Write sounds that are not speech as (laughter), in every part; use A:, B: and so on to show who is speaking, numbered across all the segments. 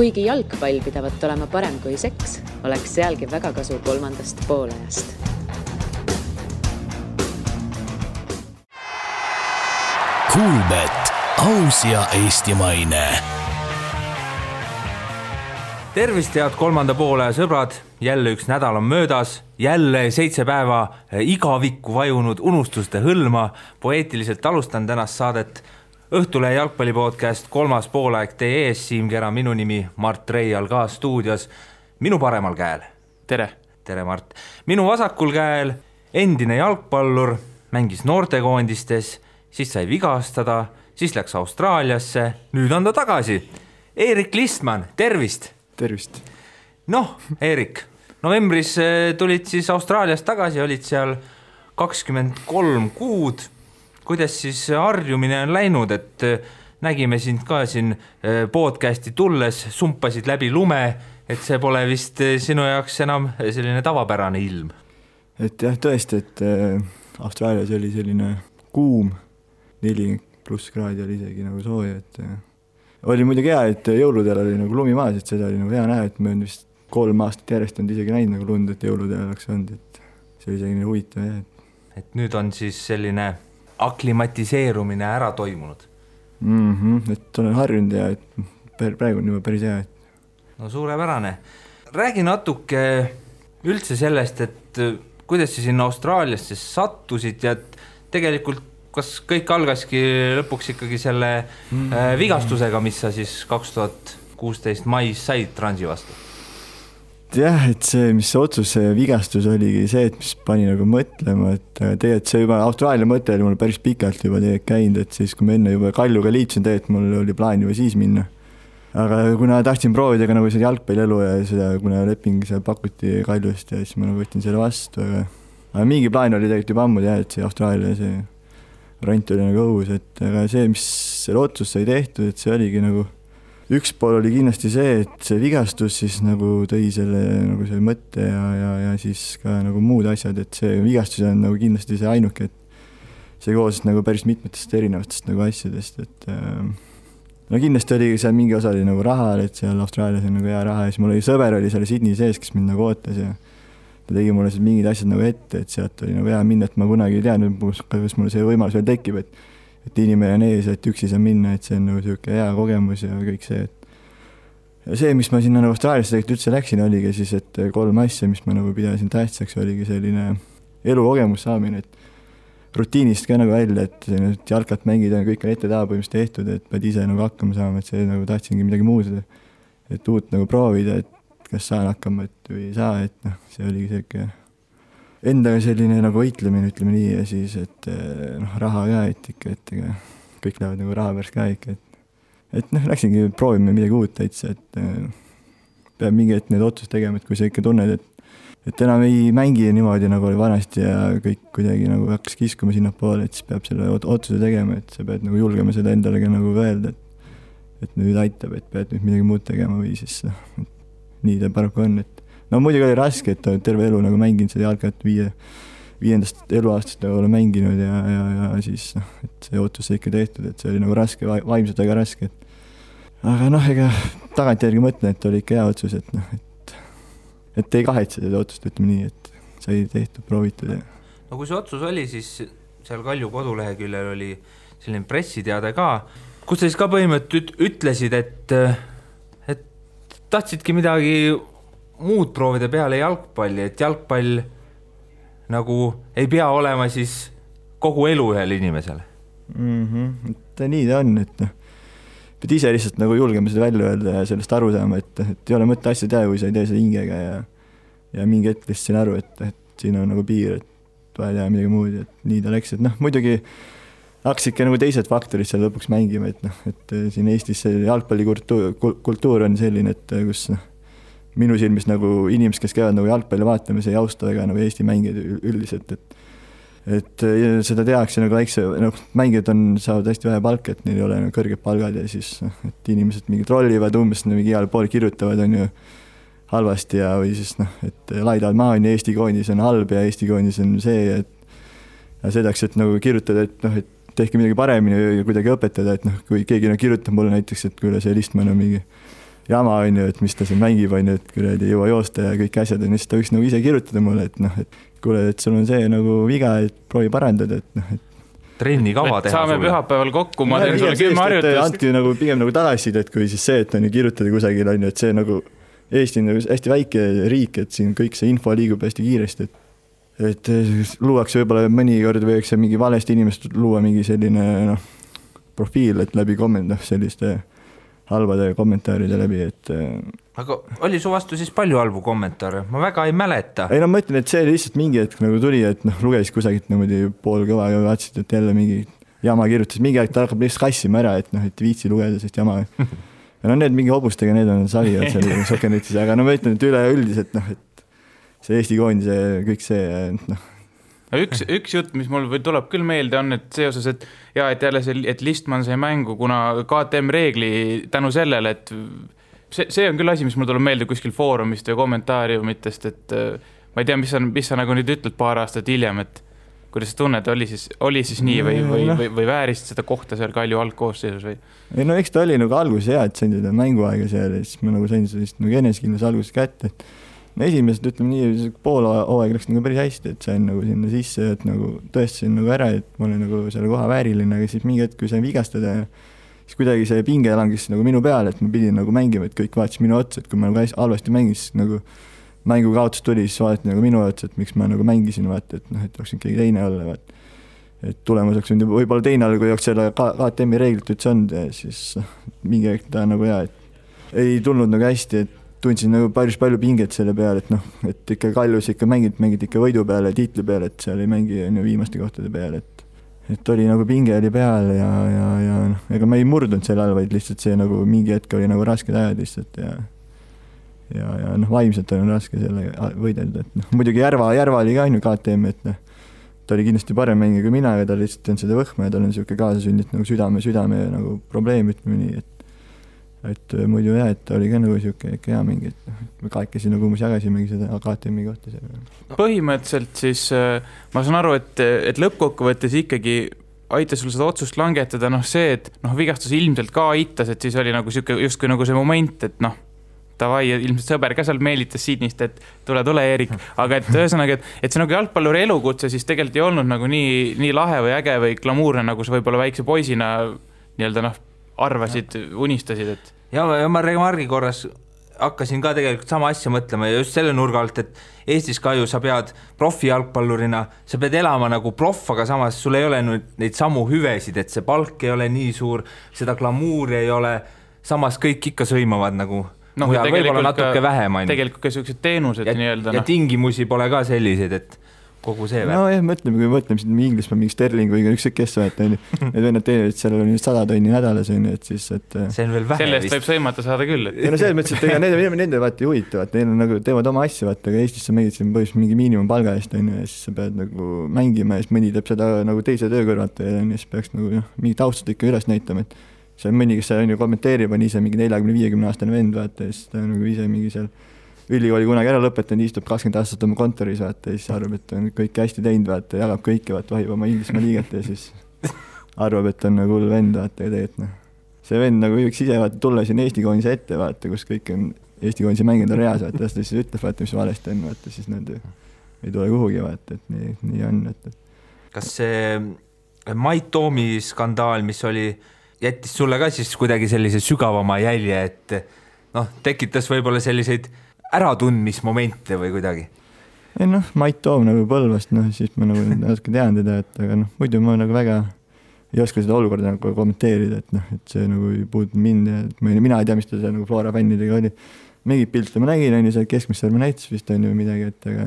A: kuigi jalgpall pidavat olema parem kui seks, oleks sealgi väga kasu kolmandast poolajast.
B: Kuulmet, aus ja eestimaine
C: tervist, head kolmanda poole sõbrad, jälle üks nädal on möödas, jälle seitse päeva igavikku vajunud unustuste hõlma. poeetiliselt alustan tänast saadet. Õhtulehe jalgpalli podcast kolmas poolaeg teie ees, Siim Kera, minu nimi Mart Reial ka stuudios. minu paremal käel.
D: tere.
C: tere, Mart. minu vasakul käel endine jalgpallur, mängis noortekoondistes, siis sai vigastada, siis läks Austraaliasse, nüüd on ta tagasi. Eerik Listman, tervist
D: tervist!
C: noh, Eerik, novembris eh, tulid siis Austraaliast tagasi, olid seal kakskümmend kolm kuud. Kuidas siis harjumine on läinud, et eh, nägime sind ka siin eh, podcast'i tulles, sumpasid läbi lume, et see pole vist sinu jaoks enam selline tavapärane ilm?
D: et jah, tõesti, et Austraalias oli selline kuum, nelikümmend pluss kraadi oli isegi nagu sooja, et oli muidugi hea, et jõuludel oli nagu lumi maas, et seda oli nagu hea näha, et me vist kolm aastat järjest olnud isegi näinud nagu lund, et jõuludel oleks olnud, et see oli selline huvitav jah, et
C: nüüd on siis selline aklimatiseerumine ära toimunud
D: mm. -hmm, et olen harjunud ja et praegu on juba päris hea, et.
C: no suurepärane. räägi natuke üldse sellest, et kuidas sa sinna Austraaliasse sattusid ja et tegelikult kas kõik algaski lõpuks ikkagi selle mm. äh, vigastusega, mis sa siis kaks tuhat kuusteist mais said Transi vastu?
D: Jah, et see, mis see otsus, see vigastus oligi see, et mis pani nagu mõtlema, et tegelikult see juba Austraalia mõte oli mul päris pikalt juba tegelikult käinud, et siis, kui ma enne juba Kaljuga liitusin, tegelikult mul oli plaan juba siis minna. aga kuna tahtsin proovida ka nagu seda jalgpallielu ja seda, kuna leping seal pakuti Kaljust ja siis ma nagu võtsin selle vastu, aga aga mingi plaan oli tegelikult juba ammu teha, et see Austraalia, see rant oli nagu õhus, et aga see, mis selle otsus sai tehtud, et see oligi nagu, üks pool oli kindlasti see, et see vigastus siis nagu tõi selle nagu selle mõtte ja, ja, ja siis ka nagu muud asjad, et see vigastus on nagu kindlasti see ainuke, et see koosnes nagu päris mitmetest erinevatest nagu asjadest, et äh, no kindlasti oli seal mingi osa oli nagu rahal, et seal Austraalias on nagu hea raha ja siis mul oli sõber oli seal Sydney sees, kes mind nagu ootas ja ta tegi mulle siis mingid asjad nagu ette, et sealt oli nagu hea minna, et ma kunagi ei teadnud, kas mul see võimalus veel tekib, et et inimene on ees, et üksi saan minna, et see on nagu niisugune hea kogemus ja kõik see, et ja see, mis ma sinna nagu Austraaliasse tegelikult üldse läksin, oligi siis, et kolm asja, mis ma nagu pidasin tähtsaks, oligi selline elukogemus saamine, et rutiinist ka nagu välja, et jalkat mängida, kõik on ette-taha põhimõtteliselt tehtud, et pead ise nagu hakkama saama, et see nagu tahtsingi midagi muud, et uut nagu proovida, et kas saan hakkama, et või ei saa, et noh, see oligi sihuke endaga selline nagu võitlemine, ütleme nii, ja siis, et eh, noh, raha ka, et ikka, et ega kõik lähevad nagu raha pärast ka ikka, et et noh, läksingi proovima midagi uut täitsa, et äh, peab mingi hetk need otsused tegema, et kui sa ikka tunned, et et enam ei mängi niimoodi, nagu oli vanasti ja kõik kuidagi nagu hakkas kiskuma sinnapoole, et siis peab selle otsuse tegema, et sa pead nagu julgema seda endale ka nagu öelda, et et nüüd aitab, et pead nüüd midagi muud tegema või siis noh, nii ta paraku on, et no muidugi oli raske, et terve elu nagu mänginud seda jalkat viie, viiendast eluaastast nagu olen mänginud ja, ja, ja siis noh, et see otsus sai ikka tehtud, et see oli nagu raske, vaimselt väga raske, et aga noh, ega tagantjärgi mõtlen, et oli ikka hea otsus, et noh, et et ei kahetse seda otsust, ütleme nii, et sai tehtud, proovitud ja
C: no kui see otsus oli, siis seal Kalju koduleheküljel oli selline pressiteade ka, kus sa siis ka põhimõtteliselt ütlesid, et tahtsidki midagi muud proovida peale jalgpalli, et jalgpall nagu ei pea olema siis kogu elu ühele inimesele
D: mm. -hmm. et nii ta on, et noh, pead ise lihtsalt nagu julgema seda välja öelda ja sellest aru saama, et, et ei ole mõtet asja teha, kui sa ei tee seda hingega ja ja mingi hetk lihtsalt sain aru, et, et siin on nagu piir, et vaja teha midagi muud et nii ta läks, et noh, muidugi hakkasidki nagu teised faktorid seal lõpuks mängima, et noh, et äh, siin Eestis see jalgpallikultuur, kultuur on selline, et äh, kus noh, minu silmis nagu inimesed, kes käivad nagu jalgpalli vaatamas, ei austa väga nagu Eesti mängijaid üldiselt, et et seda tehakse nagu väikse, noh, mängijad on, saavad hästi vähe palka, et neil ei ole nagu kõrged palgad ja siis noh, et inimesed mingi trollivad umbes mingi igale poole kirjutavad, on ju, halvasti ja, või siis noh, et laidavad maha, on ju, Eesti koondis on halb ja Eesti koondis on see, et ja selleks, et nagu kirjutada, et noh, et tehke midagi paremini või kuidagi õpetada, et noh, kui keegi no, kirjutab mulle näiteks, et kuule, see Listmann on mingi jama, on ju, et mis ta siin mängib, on ju, et kuradi ei jõua joosta ja kõik asjad, on ju, siis ta võiks nagu ise kirjutada mulle, et noh, et kuule, et sul on see nagu viga, et proovi parandada, et noh, et
C: trennikava teha
E: saame
C: sulle.
E: pühapäeval kokku, ma teen sulle kümme harjutust.
D: andke nagu pigem nagu tagasisidet, kui siis see, et on ju kirjutada kusagil on ju, et see nagu Eesti on nagu hästi väike riik, et siin kõik see info liigub hästi kiiresti, et et luuakse võib-olla mõnikord võiks mingi valesti inimest luua mingi selline noh, profiil, et läbi komment-, noh selliste halbade kommentaaride läbi, et äh,
C: aga oli su vastu siis palju halbu kommentaare, ma väga ei mäleta.
D: ei no ma ütlen, et see lihtsalt mingi hetk nagu tuli, et noh, lugesid kusagilt niimoodi poolkõva ja vaatasid, et jälle mingi jama kirjutas, mingi hetk ta hakkab lihtsalt kassima ära, et noh, et ei viitsi lugeda, sest jama. ja no need mingi hobustega, need on savivad seal Sokenetsis, aga no ma ütlen, et üleüldiselt noh, et see Eesti koondise kõik see, noh,
E: üks, üks jutt, mis mul tuleb küll meelde, on, et seoses, et ja et jälle see, et Listmann sai mängu, kuna KTM reegli tänu sellele, et see, see on küll asi, mis mul tuleb meelde kuskil foorumist või kommentaariumitest, et äh, ma ei tea, mis sa, mis sa nagu nüüd ütled paar aastat hiljem, et kuidas sa tunned, oli siis, oli siis nii või, või, või, või väärisid seda kohta seal Kalju algkoosseisus või?
D: ei no eks ta oli nagu alguses hea, et sain seda mänguaega seal ja siis ma nagu sain sellist nagu enesekindluse alguses kätte, et esimesed, ütleme nii, pool hooaega läks nagu päris hästi, et sain nagu sinna sisse, et nagu tõestasin nagu ära, et ma olen nagu selle koha vääriline, aga siis mingi hetk, kui sain vigastada, siis kuidagi see pinge langes nagu minu peale, et ma pidin nagu mängima, et kõik vaatasid minu otsa, et kui ma nagu halvasti mängin, siis nagu mängukaotus tuli, siis vaadati nagu minu otsa, et miks ma nagu mängisin, vaata, et noh, et oleks võinud keegi teine olla, vaata. et tulemus oleks võinud võib-olla teine olla, kui ei oleks selle KTM-i reeglit üldse olnud ja siis mingi hetk ta nagu hea, et ei tulnud nagu hästi, et tundsin nagu päris palju pinget selle peale, et noh, et ikka Kaljus ikka mängid, mängid ikka võidu peale, tiitli peale, et seal ei mängi on ju viimaste kohtade peale, et et oli nagu pinge oli peal ja, ja, ja noh, ega ma ei murdunud selle all, vaid lihtsalt see nagu mingi hetk oli nagu rasked ajad lihtsalt ja ja, ja noh, vaimselt on raske sellega võidelda, et noh, muidugi Järva, Järva oli ka on ju KTM, et noh, ta oli kindlasti parem mängija kui mina, aga tal lihtsalt olnud seda võhma ja tal on niisugune kaasasündinud nagu südame, südame nagu probleem, ütleme nii, et et äh, muidu jah, et oli ka nagu niisugune ikka hea mingi, et noh, me kahekesi nagu umbes jagasimegi seda KTM-i kohta seal.
E: põhimõtteliselt siis äh, ma saan aru, et, et lõppkokkuvõttes ikkagi aitas sul seda otsust langetada, noh see, et noh, vigastus ilmselt ka aitas, et siis oli nagu sihuke justkui nagu see moment, et noh, davai, ilmselt sõber ka seal meelitas Sydneyst, et tule, tule, Eerik, aga et ühesõnaga, et, et see nagu jalgpalluri elukutse siis tegelikult ei olnud nagu nii, nii lahe või äge või glamuurne, nagu sa võib-olla väikse poisina nii-öelda noh, arvasid, unistasid, et
C: ja, ma remargi korras hakkasin ka tegelikult sama asja mõtlema ja just selle nurga alt, et Eestis ka ju sa pead profijalgpallurina, sa pead elama nagu proff, aga samas sul ei ole nüüd neid samu hüvesid, et see palk ei ole nii suur, seda glamuuri ei ole, samas kõik ikka sõimavad nagu
E: Noh,
C: võib-olla natuke
E: ka-
C: vähem, ju.
E: tegelikult ka siuksed teenused
C: ja,
E: nii-öelda
C: ja
E: noh,
C: tingimusi pole ka selliseid, et kogu see värk.
D: nojah, mõtleme, kui me mõtleme siin Inglismaa mingi Sterling või ükskõik kes vaata onju, need vennad teenivad seal on sada tonni nädalas onju, et siis, et äh,
C: see on veel vähe
E: selle eest
C: vist
E: võib. sõimata saada küll, et
D: ei no selles mõttes, et ega need, nende vaata ei huvita, vaata neil on nagu, teevad oma asja, vaata, aga Eestis sa mängid siin põhimõtteliselt mingi miinimumpalga eest onju ja siis sa pead nagu mängima ja siis mõni teeb seda nagu teise töö kõrvalt onju, siis peaks nagu noh, mingit austust ikka üles näitama, et seal mõni, kes seal onju kommenteerib, on ise mingi neljakümne, viiekümne aastane vend vaata ja siis ta on nagu ise mingi seal ülikooli kunagi ära lõpetanud, istub kakskümmend aastat oma kontoris vaata ja siis arvab, et on kõike hästi teinud vaata, jagab kõike vaata, vahib oma Inglismaa liiget ja siis arvab, et on nagu hull vend vaata, aga tegelikult noh see vend nagu võiks ise vaata tulla siin Eesti koondise ette vaata, kus kõik on Eesti koondise mängijad on reas vaata, las ta siis ütleb vaata, mis valesti on vaata, siis nad ju ei tule kuhugi vaata, et nii, nii on, et
C: kas see Mait Toomi skandaal, mis oli, jättis sulle ka siis kuidagi sellise sügavama jälje, et noh, tekitas võib-olla selliseid äratundmismomente või kuidagi?
D: ei noh, Mait Toom nagu Põlvast, noh siis ma nagu (laughs) natuke tean teda, et aga noh, muidu ma nagu väga ei oska seda olukorda nagu kommenteerida, et noh, et see nagu ei puuduta mind ja et ma ei, mina ei tea, mis ta seal nagu Flora fännidega oli. mingeid pilte ma nägin, on ju, seal keskmist sõrme näitas vist on ju midagi, et aga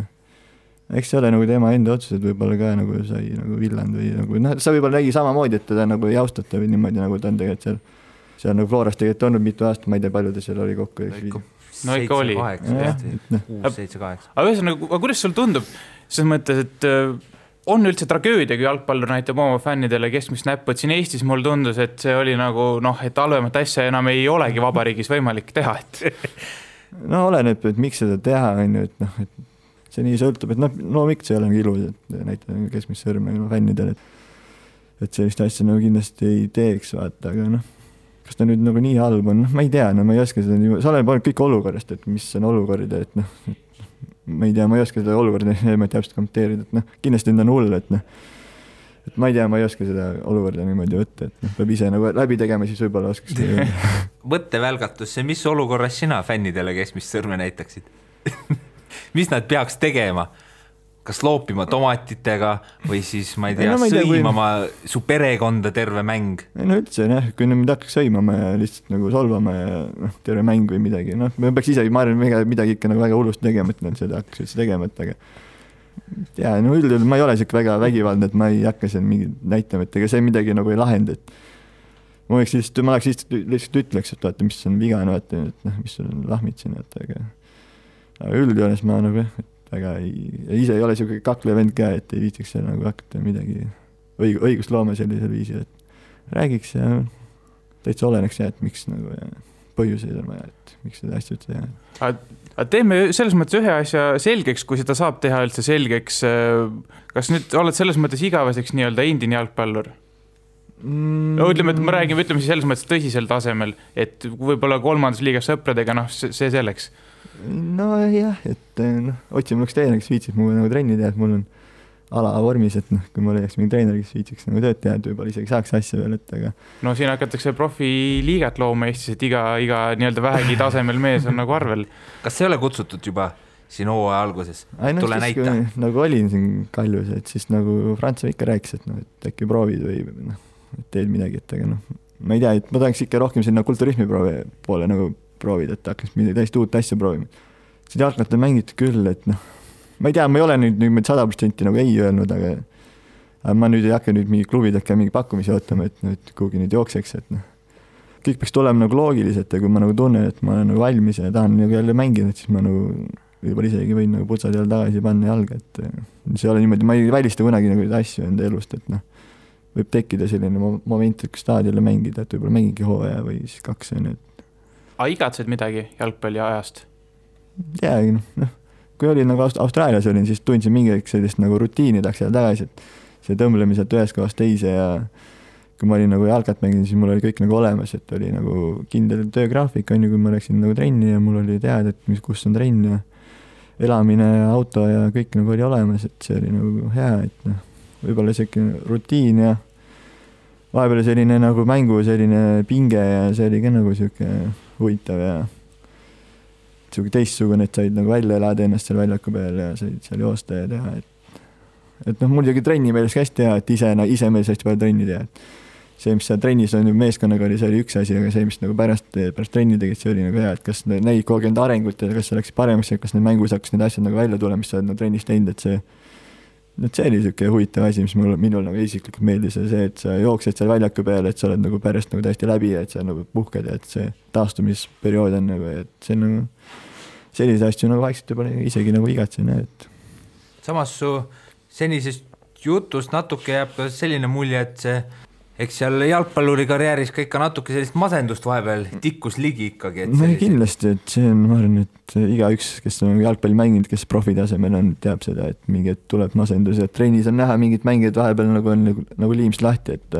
D: eks see ole nagu tema enda otsus, et võib-olla ka nagu sai nagu villand või nagu noh, sa võib-olla nägi samamoodi, et teda nagu ei austata või niimoodi, nagu ta on tegelikult seal, seal nagu Floras tegelikult olnud mitu aastat, ma ei tea, palju ta seal oli kokku,
E: No ikka oli.
C: kuus, seitse, kaheksa.
E: aga ühesõnaga, aga kuidas sul tundub, selles mõttes, et äh, on üldse tragöödia, kui jalgpallur näitab oma fännidele keskmist näppu, et siin Eestis mulle tundus, et see oli nagu noh, et halvemat asja enam ei olegi vabariigis võimalik teha, et (laughs)
D: no oleneb, et miks seda teha, on ju, et noh, et see nii sõltub, et noh, loomulikult see ei ole nagu ilus, et näitada nagu keskmist sõrme nagu fännidele, et et sellist asja nagu kindlasti ei teeks, vaata, aga noh, kas ta nüüd nagu nii halb on, noh, ma ei tea, no ma ei oska seda nii, see oleneb kõik olukorrast, et mis on olukord et noh, ma ei tea, ma ei oska seda olukorda (laughs) niimoodi täpselt kommenteerida, et noh, kindlasti on hull, et noh, et ma ei tea, ma ei oska seda olukorda niimoodi võtta, et noh, peab ise nagu läbi tegema, siis võib-olla oskaks
C: mõttevälgatusse, (laughs) mis olukorras sina fännidele keskmist sõrme näitaksid (laughs) mis nad peaks tegema? Kas loopima tomatitega või siis ma ei tea, no, sõimama kui... su perekonda terve mäng?
D: ei no üldse jah, kui nüüd hakkaks sõimama ja lihtsalt nagu solvama ja noh, terve mäng või midagi, noh, me peaks ise, ma arvan, midagi, ikka nagu väga hullust tegema, et nad seda hakkaks üldse tegema, et aga ja no üldjuhul ma ei ole sihuke väga vägivaldne, et ma ei hakka seal mingit näitama, et ega see midagi nagu ei lahenda, et ma võiks lihtsalt, ma läheks lihtsalt, lihtsalt ütleks, et vaata, mis on vigane, vaata, et noh, mis sul lahmid siin, vaata, aga aga üldjoones ma nagu jah, et väga ei, ise ei ole niisugune kaklev vend ka, et ei viitsiks seal nagu hakata midagi õig-, õigustloome sellisel viisil, et räägiks ja täitsa oleneks jah, et miks nagu ja põhjuseid on vaja, et miks seda asja üldse teha.
E: aga teeme selles mõttes ühe asja selgeks, kui seda saab teha üldse selgeks. kas nüüd oled selles mõttes igaveseks nii-öelda endine jalgpallur mm.? no ütleme, et me räägime, ütleme siis selles mõttes tõsisel tasemel, et võib-olla kolmandas liigas sõpradega, noh, see selleks
D: nojah, et eh, noh, otsime üks treener, kes viitsib minuga nagu trenni teha, et mul on ala vormis, et noh, kui ma leiaks mingi treeneri, kes viitsiks nagu tööd teha, et võib-olla isegi saaks asja veel, et aga.
E: no siin hakatakse profiliigat looma Eestis, et iga, iga nii-öelda vähegi tasemel mees on nagu arvel.
C: kas ei ole kutsutud juba siin hooaja alguses? tule näita.
D: nagu olin siin Kaljus, et siis nagu Franz ikka rääkis, et noh, et äkki proovid või noh, teed midagi, et aga noh, ma ei tea, et ma tahaks ikka rohkem sinna kulturismi poole nagu proovida, et hakkaks midagi täiesti uut asja proovima. seda jalgrattal mängiti küll, et noh, ma ei tea, ma ei ole nüüd niimoodi sada protsenti nagu ei öelnud, aga aga ma nüüd ei hakka nüüd mingi klubidelt ka mingi pakkumisi ootama, et nüüd kuhugi nüüd jookseks, et noh, kõik peaks tulema nagu loogiliselt ja kui ma nagu tunnen, et ma olen nagu valmis ja tahan nagu jälle mängida, et siis ma nagu võib-olla isegi võin nagu putsad jälle tagasi panna jalga, et see ei ole niimoodi, ma ei välista kunagi nagu neid asju enda elust, et noh, võib tekkida selline moment, et kus tahad jälle mängida, et võib-olla mängigi hooaja või siis kaks, on ju, et
E: aga igatsed midagi jalgpalliajast?
D: jaa, noh, kui olin nagu Aust-, Austraalias olin, siis tundsin mingi hetk sellist nagu rutiini tahaks jälle tagasi, et see tõmblemine sealt ühest kohast teise ja kui ma olin nagu jalkat mänginud, siis mul oli kõik nagu olemas, et oli nagu kindel töögraafik, on ju, kui ma läksin nagu trenni ja mul oli teada, et mis, kus on trenn ja elamine ja auto ja kõik nagu oli olemas, et see oli nagu hea, et noh, võib-olla niisugune rutiin ja vahepeal selline nagu mängu selline pinge ja see oli ka nagu niisugune huvitav ja sihuke teistsugune, et said nagu välja elada ennast seal väljaku peal ja said seal joosta ja teha, et et noh, muidugi trenni meeles ka hästi teha, et ise, ise meeles hästi palju trenni teha, et see, mis seal trennis on ju meeskonnaga oli, see oli üks asi, aga see, mis nagu pärast, pärast trenni tegid, see oli nagu hea, et kas nägid kogu aeg enda arengut ja kas see läks paremaks ja kas need mängus hakkas need asjad nagu välja tulema, mis sa oled nagu trennis teinud, et see et see oli niisugune huvitav asi, mis mul, minul nagu isiklikult meeldis ja see, et sa jooksed seal väljaku peal, et sa oled nagu pärast nagu täiesti läbi ja et sa nagu puhkad ja et see taastumisperiood on nagu, et see on nagu, selliseid asju nagu vaikselt juba isegi nagu igatsen, et.
C: samas su senisest jutust natuke jääb ka selline mulje, et see eks seal jalgpalluri karjääris ka ikka natuke sellist masendust vahepeal tikkus ligi ikkagi.
D: no sellised... kindlasti, et see on, ma arvan, et igaüks, kes on jalgpalli mänginud, kes profitasemel on, teab seda, et mingi hetk tuleb masendus ja trennis on näha mingid mängijad vahepeal nagu on nagu, nagu liimst lahti, et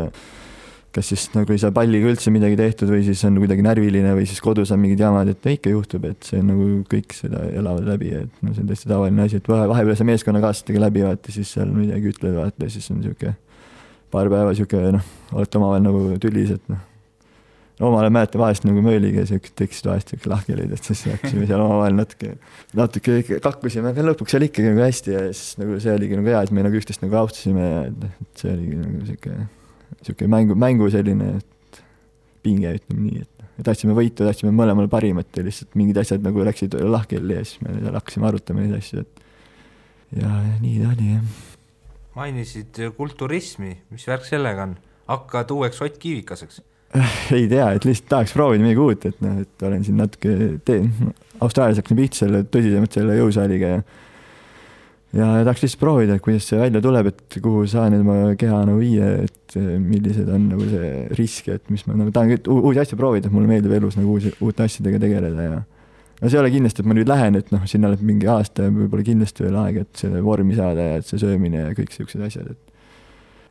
D: kas siis nagu ei saa palliga üldse midagi tehtud või siis on kuidagi närviline või siis kodus on mingid jamad, et ikka juhtub, et see nagu kõik seda elavad läbi, et no see on täiesti tavaline asi, et vahe, vahepeal sa meeskonnakaaslastega läbi vaata, siis seal midagi ütled, vaata, siis on niisugune paar päeva sihuke noh, olete omavahel nagu tülis, et noh. omale mäletan vahest nagu mööliga siukest tekst vahest siuke lahkhelid, et siis hakkasime seal omavahel natuke, natuke kakkusime, aga lõpuks oli ikkagi nagu hästi ja siis nagu see oligi nagu hea, et me nagu üksteist nagu austasime ja et noh, et see oligi nagu sihuke, sihuke mängu, mängu selline pinge, ütleme nii, et noh, tahtsime võitu, tahtsime mõlemale parimat ja lihtsalt mingid asjad nagu läksid lahkhelli ja siis me seal hakkasime arutama neid asju, et ja nii ta oli jah
C: mainisid kulturismi, mis värk sellega on, hakkad uueks Ott Kiivikaseks? (laughs)
D: ei tea, et lihtsalt tahaks proovida midagi uut, et noh, et olen siin natuke, teen, Austraalias hakkasin pihta selle tõsisemalt selle jõusaaliga ja ja tahaks lihtsalt proovida, kuidas see välja tuleb, et kuhu saan oma keha nagu viia, et millised on nagu see risk, et mis ma nagu tahan uusi asju proovida, mulle meeldib elus nagu uusi, uute asjadega tegeleda ja no see ei ole kindlasti, et ma nüüd lähen, et noh, sinna läheb mingi aasta ja võib-olla kindlasti veel aega, et selle vormi saada ja et see söömine ja kõik siuksed asjad, et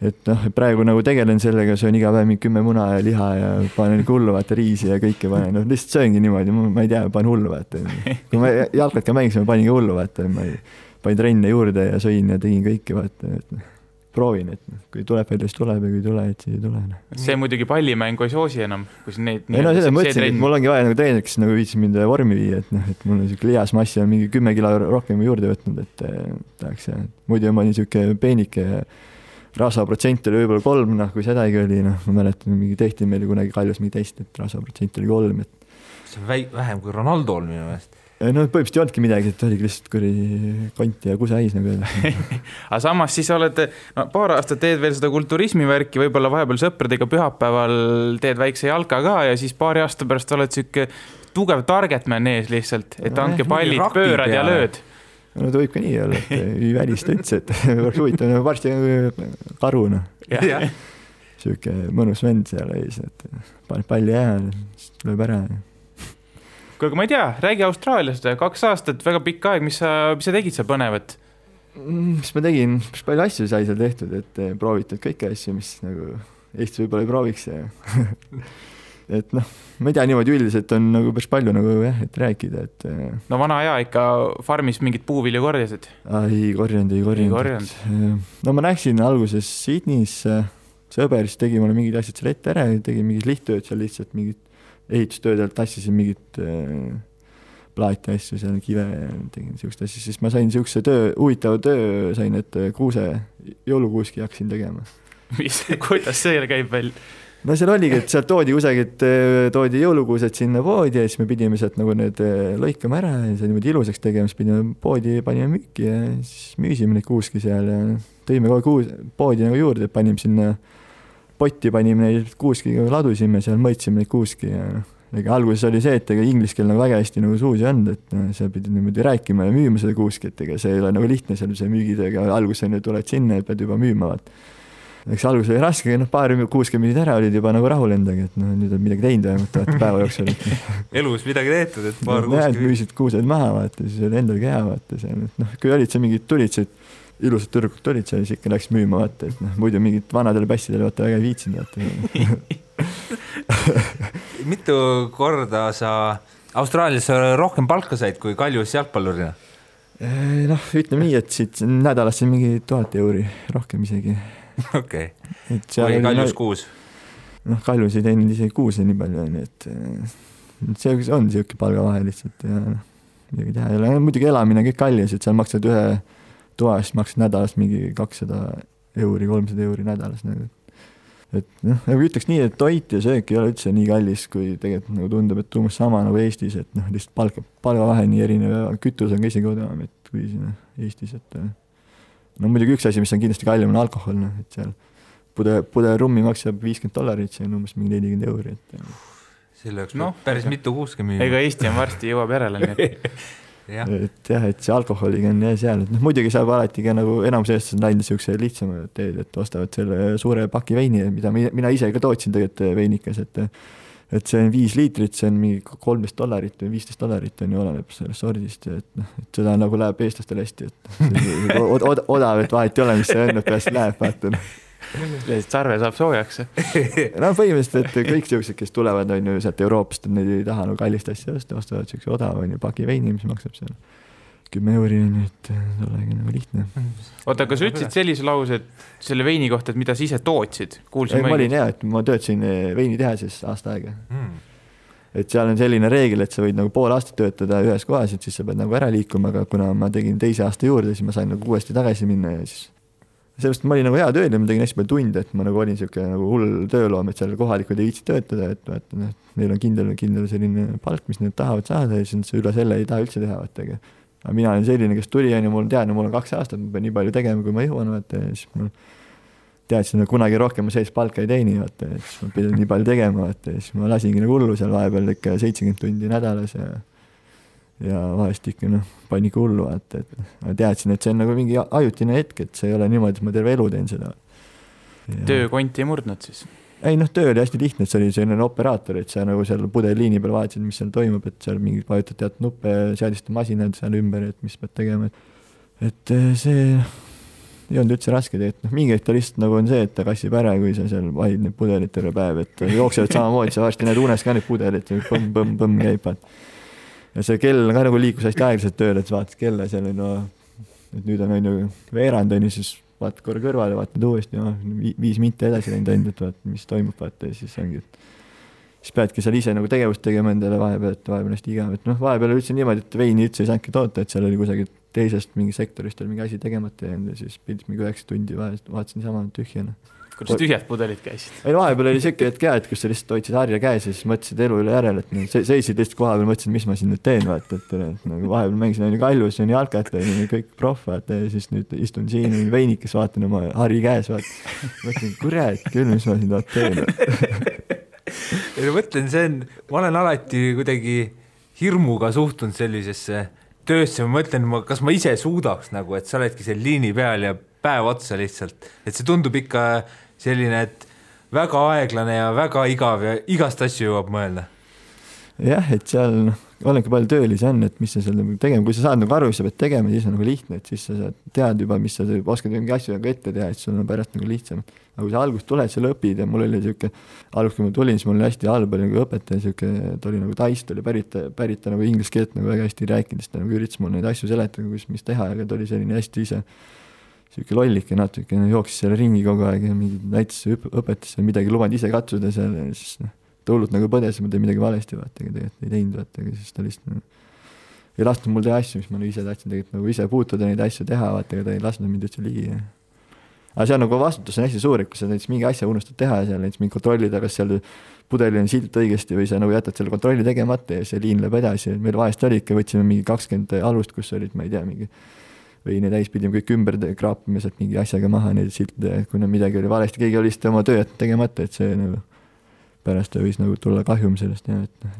D: et noh, praegu nagu tegelen sellega, söön iga päev mingi kümme muna ja liha ja panen hullu, vaata riisi ja kõike panen, noh lihtsalt sööngi niimoodi, ma ei tea, panen hullu, vaata. kui ma jalkat ka mängisin, ma panin ka hullu, vaata, ma ei, panin trenne juurde ja sõin ja tegin kõike, vaata, et noh proovin, et noh, kui tuleb välja, siis tuleb ja kui ei tule, et siis ei tule no..
E: see muidugi pallimängu ei soosi enam, kui siin neid.
D: ei no seda mõtlesin, et mul ongi vaja nagu treenerit, kes nagu viitsib mind vormi viia, et noh, et mul on siuke lihasmassi on mingi kümme kilo rohkem juurde võtnud, et eh, tahaks, muidu ma olin siuke peenike ja rasvaprotsent oli võib-olla kolm, noh, kui sedagi oli, noh, ma mäletan, mingi tehti meile kunagi Kaljus mingi test, et rasvaprotsent oli kolm, et.
C: see on väi-, vähem kui Ronaldo'l minu meelest
D: no põhimõtteliselt ei olnudki midagi, et oligi lihtsalt kuradi kont ja kusehäis nagu (laughs)
E: aga samas siis oled, no paar aastat teed veel seda kulturismi värki, võib-olla vahepeal sõpradega pühapäeval teed väikse jalka ka ja siis paari aasta pärast oled sihuke tugev target man ees lihtsalt, et andke pallid, pöörad ja lööd.
D: No ta võib ka nii olla, et ei välista üldse, et (laughs) oleks huvitav, no varsti karu noh. sihuke mõnus vend seal ees, et paneb palli jääle, lööb ära.
E: Kuule, aga ma ei tea, räägi Austraaliast, kaks aastat, väga pikk aeg, mis sa, mis sa tegid seal põnevat?
D: Mm, mis ma tegin, päris palju asju sai seal tehtud, et proovitud kõiki asju, mis nagu Eestis võib-olla ei prooviks ja (laughs) et noh, ma ei tea, niimoodi üldiselt on nagu päris palju nagu jah, et rääkida, et. Äh,
E: no vana aja ikka farmis mingit puuvilju korjasid?
D: ei korjanud, ei korjanud. Äh, no ma näeksin alguses Sydneys, äh, sõber siis tegi mulle mingid asjad seal ette ära, tegi mingid lihttööd seal lihtsalt, mingid ehitustöödelt tassisin mingit äh, plaati asju seal, kive, tegin siukest asja, siis ma sain siukse töö, huvitava töö sain, et kuuse, jõulukuuski hakkasin tegema. (laughs)
E: mis, kuidas see käib välja?
D: no seal oligi, et sealt toodi kusagilt, eh, toodi jõulukuused sinna poodi ja siis me pidime sealt nagu need lõikama ära ja see niimoodi ilusaks tegema, siis pidime poodi, panime müüki ja siis müüsime neid kuuski seal ja tõime kogu kuus, poodi nagu juurde, panime sinna potti, panime neid kuuski, ladusime seal, mõõtsime neid kuuski ja noh, ega alguses oli see, et ega inglise keel nagu väga hästi nagu suus ei olnud, et noh, sa pidid niimoodi rääkima ja müüma seda kuuski, et ega see ei ole nagu lihtne seal see müügitööga, alguses on ju, tuled sinna ja pead juba müüma, vaata eks alguses oli raske, noh, paar kuuskümmend minutit ära olid juba nagu rahul endaga, et noh, nüüd on midagi teinud vähemalt vaata päeva jooksul (laughs)
C: elus midagi tehtud, et paar
D: no, kuuskümmend. müüsid kuused maha, vaata, siis oli endal ka hea, vaata seal, et noh, kui olid seal mingid tulid, ilusad tüdrukud tulid seal, siis ikka läks müüma, vaata, et noh, muidu mingid vanadele bassidele vaata väga ei viitsinud, vaata (laughs)
C: mitu korda sa Austraalias rohkem palka said kui Kaljus jalgpallurina?
D: noh, ütleme nii, et siit nädalas siin mingi tuhat euri, rohkem isegi
C: okei või Kaljus kuus?
D: noh, Kaljus ei teeninud isegi kuuse nii palju, onju, et see on niisugune palgavahe lihtsalt ja noh, midagi teha ei ole, muidugi elamine kõik kallis, et seal maksad ühe toa eest maksad nädalas mingi kakssada euri, kolmsada euri nädalas nagu. et noh, nagu ütleks nii, et toit ja söök ei ole üldse nii kallis, kui tegelikult nagu tundub, et umbes sama nagu Eestis, et noh, lihtsalt palk, palgavahe nii erinev ja kütus on ka isegi odavam, et kui siin Eestis, et no muidugi üks asi, mis on kindlasti kallim, on alkohol, noh, et seal pudel, pudel rummi maksab viiskümmend dollarit, see on umbes mingi nelikümmend euri, et.
C: selle jaoks noh, päris mitu kuuske müüa.
E: ega Eesti on varsti jõuab järele, nii et (laughs)
D: Ja. et jah, et see alkoholiga on jah seal, et noh, muidugi saab alati ka nagu enamus eestlased on läinud siukse lihtsama teed, et ostavad selle suure paki veini, mida mina, ise ka tootsin tegelikult veinikas, et et see on viis liitrit, see on mingi kolmteist dollarit või viisteist dollarit on ju, oleneb sellest sordist, et noh, et seda nagu läheb eestlastele hästi, et od (laughs) od odav, et vahet ei ole, mis see õnne peast läheb, vaata noh.
E: Lihtsalt sarve saab soojaks. (laughs)
D: no põhimõtteliselt, et kõik siuksed, kes tulevad, on ju sealt Euroopast, need ei taha nagu kallist asja osta, ostavad siukse odava, on ju, paki veini, mis maksab seal kümme euri on ju, et see olegi nagu lihtne.
E: oota, aga sa ütlesid sellise lause, et selle veini kohta, et mida sa ise tootsid, kuulsin
D: ma olin hea, et ma töötasin eh, veinitehases aasta aega mm. et seal on selline reegel, et sa võid nagu pool aastat töötada ühes kohas, et siis sa pead nagu ära liikuma, aga kuna ma tegin teise aasta juurde, siis ma sain nagu uuesti tagasi minna ja siis sellepärast ma olin nagu hea tööl ja ma tegin hästi palju tunde, et ma nagu olin niisugune nagu hull tööloom, et seal kohalikud ei viitsi töötada, et vaata noh, neil on kindel, kindel selline palk, mis nad tahavad saada ja siis üle selle ei taha üldse teha, vaata, aga aga mina olen selline, kes tuli, on ju, mul teadnud, mul on kaks aastat, ma pean nii palju tegema, kui ma jõuan, vaata, ja siis mul teadsin, et kunagi rohkem ma sellist palka ei teeni, vaata, ja siis ma pidin nii palju tegema, vaata, ja siis ma lasingi nagu hullu seal vahepeal ikka seitsekümmend tundi nädalas ja ja vahest ikka noh, panin ikka hullu, vaata, et ma teadsin, et see on nagu mingi ajutine hetk, et see ei ole niimoodi, et ma terve elu teen seda.
E: töökonti ei murdnud siis?
D: ei noh, töö oli hästi lihtne, et see oli selline operaator, et sa nagu seal pudeliliini peal vaatasid, mis seal toimub, et seal mingid vajutad teatud nuppe, seadistad masinad seal ümber, et mis pead tegema, et et eh, see ei olnud üldse raske tegelikult, noh mingi hetk ta lihtsalt nagu on see, et ta kassib ära, kui sa seal vahid neid pudeleid terve päev, et jooksevad samamoodi, sa varsti näed unes ka neid pudeleid, põmm-põmm-põmm käib, vaata. Ja see kell ka nagu liikus hästi aeglaselt tööle, et sa vaatad kella seal, no et nüüd on on ju veerand on ju, siis vaatad korra kõrvale, vaatad uuesti, noh viis minti edasi läinud ainult, et vaata, mis toimub, vaata ja siis ongi, et siis peadki seal ise nagu tegevust tegema endale vahepeal, et vahepeal hästi igav, et noh, vahepeal oli üldse niimoodi, et veini üldse ei saanudki toota, et seal oli kusagilt teisest mingi sektorist oli mingi asi tegemata jäänud ja siis pidid mingi üheksa tundi vahest, vaatasin niisama tühja noh.
E: Kuidas tühjad pudelid käisid?
D: ei no vahepeal oli siuke hetk ka, et kus sa lihtsalt hoidsid harja käes ja siis mõtlesid elu üle järele, et noh, seisid lihtsalt koha peal, mõtlesid, mis ma siin nüüd teen, vaata, et nagu vahepeal mängisin onju kaljus onju jalkat onju, kõik proff vaata ja siis nüüd istun siin veinikas, vaatan oma hari käes, vaata. mõtlen, kurat küll, mis ma siin teen
C: ei no mõtlen, see on, ma olen alati kuidagi hirmuga suhtunud sellisesse töösse, ma mõtlen, ma, kas ma ise suudaks nagu, et sa oledki seal liini peal ja päev otsa lihtsalt, et see tundub ikka selline, et väga aeglane ja väga igav ja igast asju jõuab mõelda.
D: jah, et seal noh, olengi palju töölisi on, et mis sa seal nagu tegema, kui sa saad nagu aru, mis sa pead tegema, siis on nagu lihtne, et siis sa saad, tead juba, mis sa oskad mingi asju nagu ette teha, et sul on pärast nagu lihtsam. aga kui sa algusest tuled, seal õpid ja mul oli niisugune, alguses kui ma tulin, siis mul oli hästi halb oli nagu õpetaja, niisugune, ta oli nagu taist, oli pärit, pärit ta nagu inglise keelt nagu väga hästi ei rääkinud, siis ta nagu üritas mulle neid asju seletada, kus, mis teha, aga ta oli selline hästi ise niisugune lollike natukene, jooksis seal ringi kogu aeg ja mingi näitas, õpetas seal midagi, lubanud ise katsuda seal ja siis noh ta hullult nagu põdes, ma teen midagi valesti, vaata, aga tegelikult ei teinud, vaata, aga siis ta lihtsalt nagu ei lasknud mul teha asju, mis ma nagu ise tahtsin tegelikult nagu ise puutuda neid asju teha, vaata, aga ta ei lasknud mind üldse ligi. aga seal nagu vastutus on hästi suur, et kui sa näiteks mingi asja unustad teha seal näiteks mingi kontrollida, kas seal pudelil on silt õigesti või sa nagu jätad selle kontrolli tegemata ja see liin läheb edasi, meil vahest oli ikka, võtsime mingi kakskümmend alust, kus olid, ma ei tea, mingi veini täis, pidime kõik ümber kraapima sealt mingi asjaga maha neid silte, kuna midagi oli valesti, keegi oli lihtsalt oma töö tegemata, et see nagu pärast võis nagu tulla kahjum sellest ja et noh.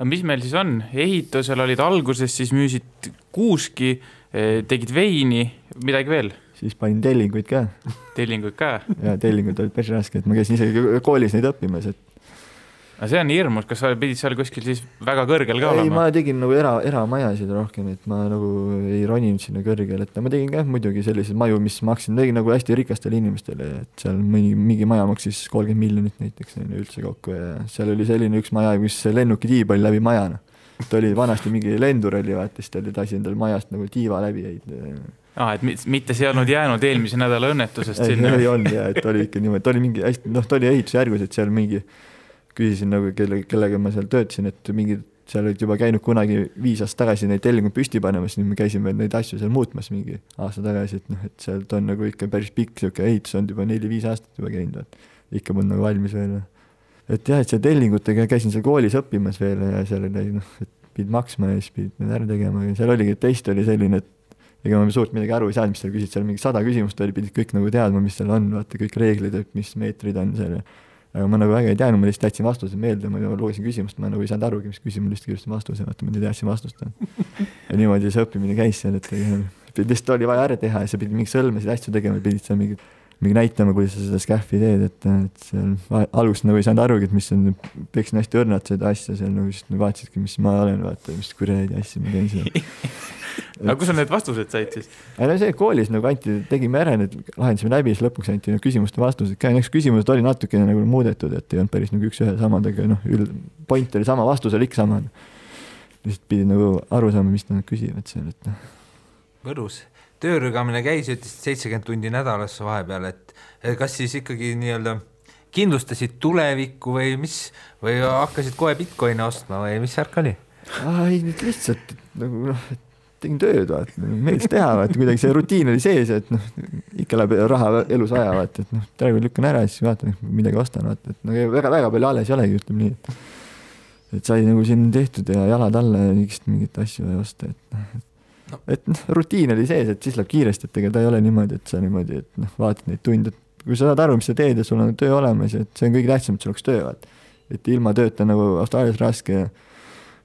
E: aga mis meil siis on, ehitusel olid alguses, siis müüsid kuuski, eh, tegid veini, midagi veel?
D: siis panin tellinguid ka. (laughs)
E: tellinguid ka?
D: ja tellingud olid päris rasked, ma käisin isegi koolis neid õppimas, et
E: aga see on hirmus, kas sa pidid seal kuskil siis väga kõrgel ka ei, olema?
D: ei, ma tegin nagu era, eramajasid rohkem, et ma nagu ei roninud sinna kõrgele, et ma tegin ka muidugi selliseid maju, mis maksin, tegin nagu hästi rikastele inimestele, et seal mõni, mingi maja maksis kolmkümmend miljonit näiteks on ju üldse kokku ja seal oli selline üks maja, kus lennukitiib oli läbi maja, noh. ta oli vanasti mingi lendur oli, vaata, siis ta lasi endale majast nagu tiiva läbi heita
E: aa ah,, et mitte see ei olnud jäänud eelmise nädala õnnetusest
D: ei, sinna? ei olnud ja, et oli ikka niimoodi, ta oli mingi hästi, noh, ta oli ehitusjärgus, et seal mingi küsisin nagu kelle, kellega ma seal töötasin, et mingid seal olid juba käinud kunagi viis aastat tagasi neid tellinguid püsti panemas, siis me käisime neid asju seal muutmas mingi aasta tagasi, et noh, et sealt on nagu ikka päris pikk niisugune ehitus olnud juba neli-viis aastat juba käinud, et ikka polnud nagu valmis veel. et jah, et seal tellingutega käisin seal koolis õppimas veel ja seal oli noh, et pidid maksma ja siis pidid need ära tegema ja seal oligi, test oli selline, et ega ma suurt midagi aru ei saanud, mis seal küsisid, seal mingi sada küsimust oli, pidid kõik nagu teadma, mis seal on, vaata kõik reeglid, et mis meetrid on seal ja aga ma nagu väga ei teadnud, ma lihtsalt jätsin vastuse meelde, ma lugesin küsimust, ma nagu ei saanud arugi, mis küsimus, lihtsalt kirjutasin vastuse, vaata ma teadsin vastust. ja niimoodi see õppimine käis seal, et lihtsalt oli vaja ära teha ja sa pidid mingeid sõlmesid asju tegema, pidid seal mingi, mingi näitama, kuidas sa seda skäffi teed, et, et seal alguses nagu ei saanud arugi, et mis on, peksin hästi õrnalt seda asja seal nagu, siis vaatasidki, mis ma olen, vaata, mis kuradi asja ma teen seal (laughs)
E: aga kus sa need vastused said siis?
D: ei no see koolis nagu anti, tegime ära need, lahendasime läbi, siis lõpuks anti need küsimuste vastused ka eks küsimused oli natukene nagu muudetud, et ei olnud päris nagu üks-ühe samad, aga noh, üld, point oli sama, vastus oli ikka sama. lihtsalt pidid nagu aru saama, mis nad küsivad seal, et noh.
C: mõnus, töörügamine käis, ütlesid seitsekümmend tundi nädalas vahepeal, et kas siis ikkagi nii-öelda kindlustasid tulevikku või mis, või hakkasid kohe Bitcoini ostma või mis värk oli?
D: ei, lihtsalt nagu noh, et tegin tööd, vaata, meeldis teha, vaata, kuidagi see rutiin oli sees, et noh, ikka läheb raha elus vaja, vaata, et noh, praegu lükkan ära, siis vaatan, midagi ostan, vaata, et no väga-väga palju alles ei olegi, ütleme nii, et et sai nagu siin tehtud ja jalad alla ja mingit, mingit asju vaja osta, et noh, et noh, rutiin oli sees, et siis läheb kiiresti, et ega ta ei ole niimoodi, et sa niimoodi, et noh, vaatad neid tunde, et kui sa saad aru, mis sa teed ja sul on töö olemas ja et see on kõige tähtsam, et sul oleks töö, vaata. et ilma tööta nagu Austraalias raske ja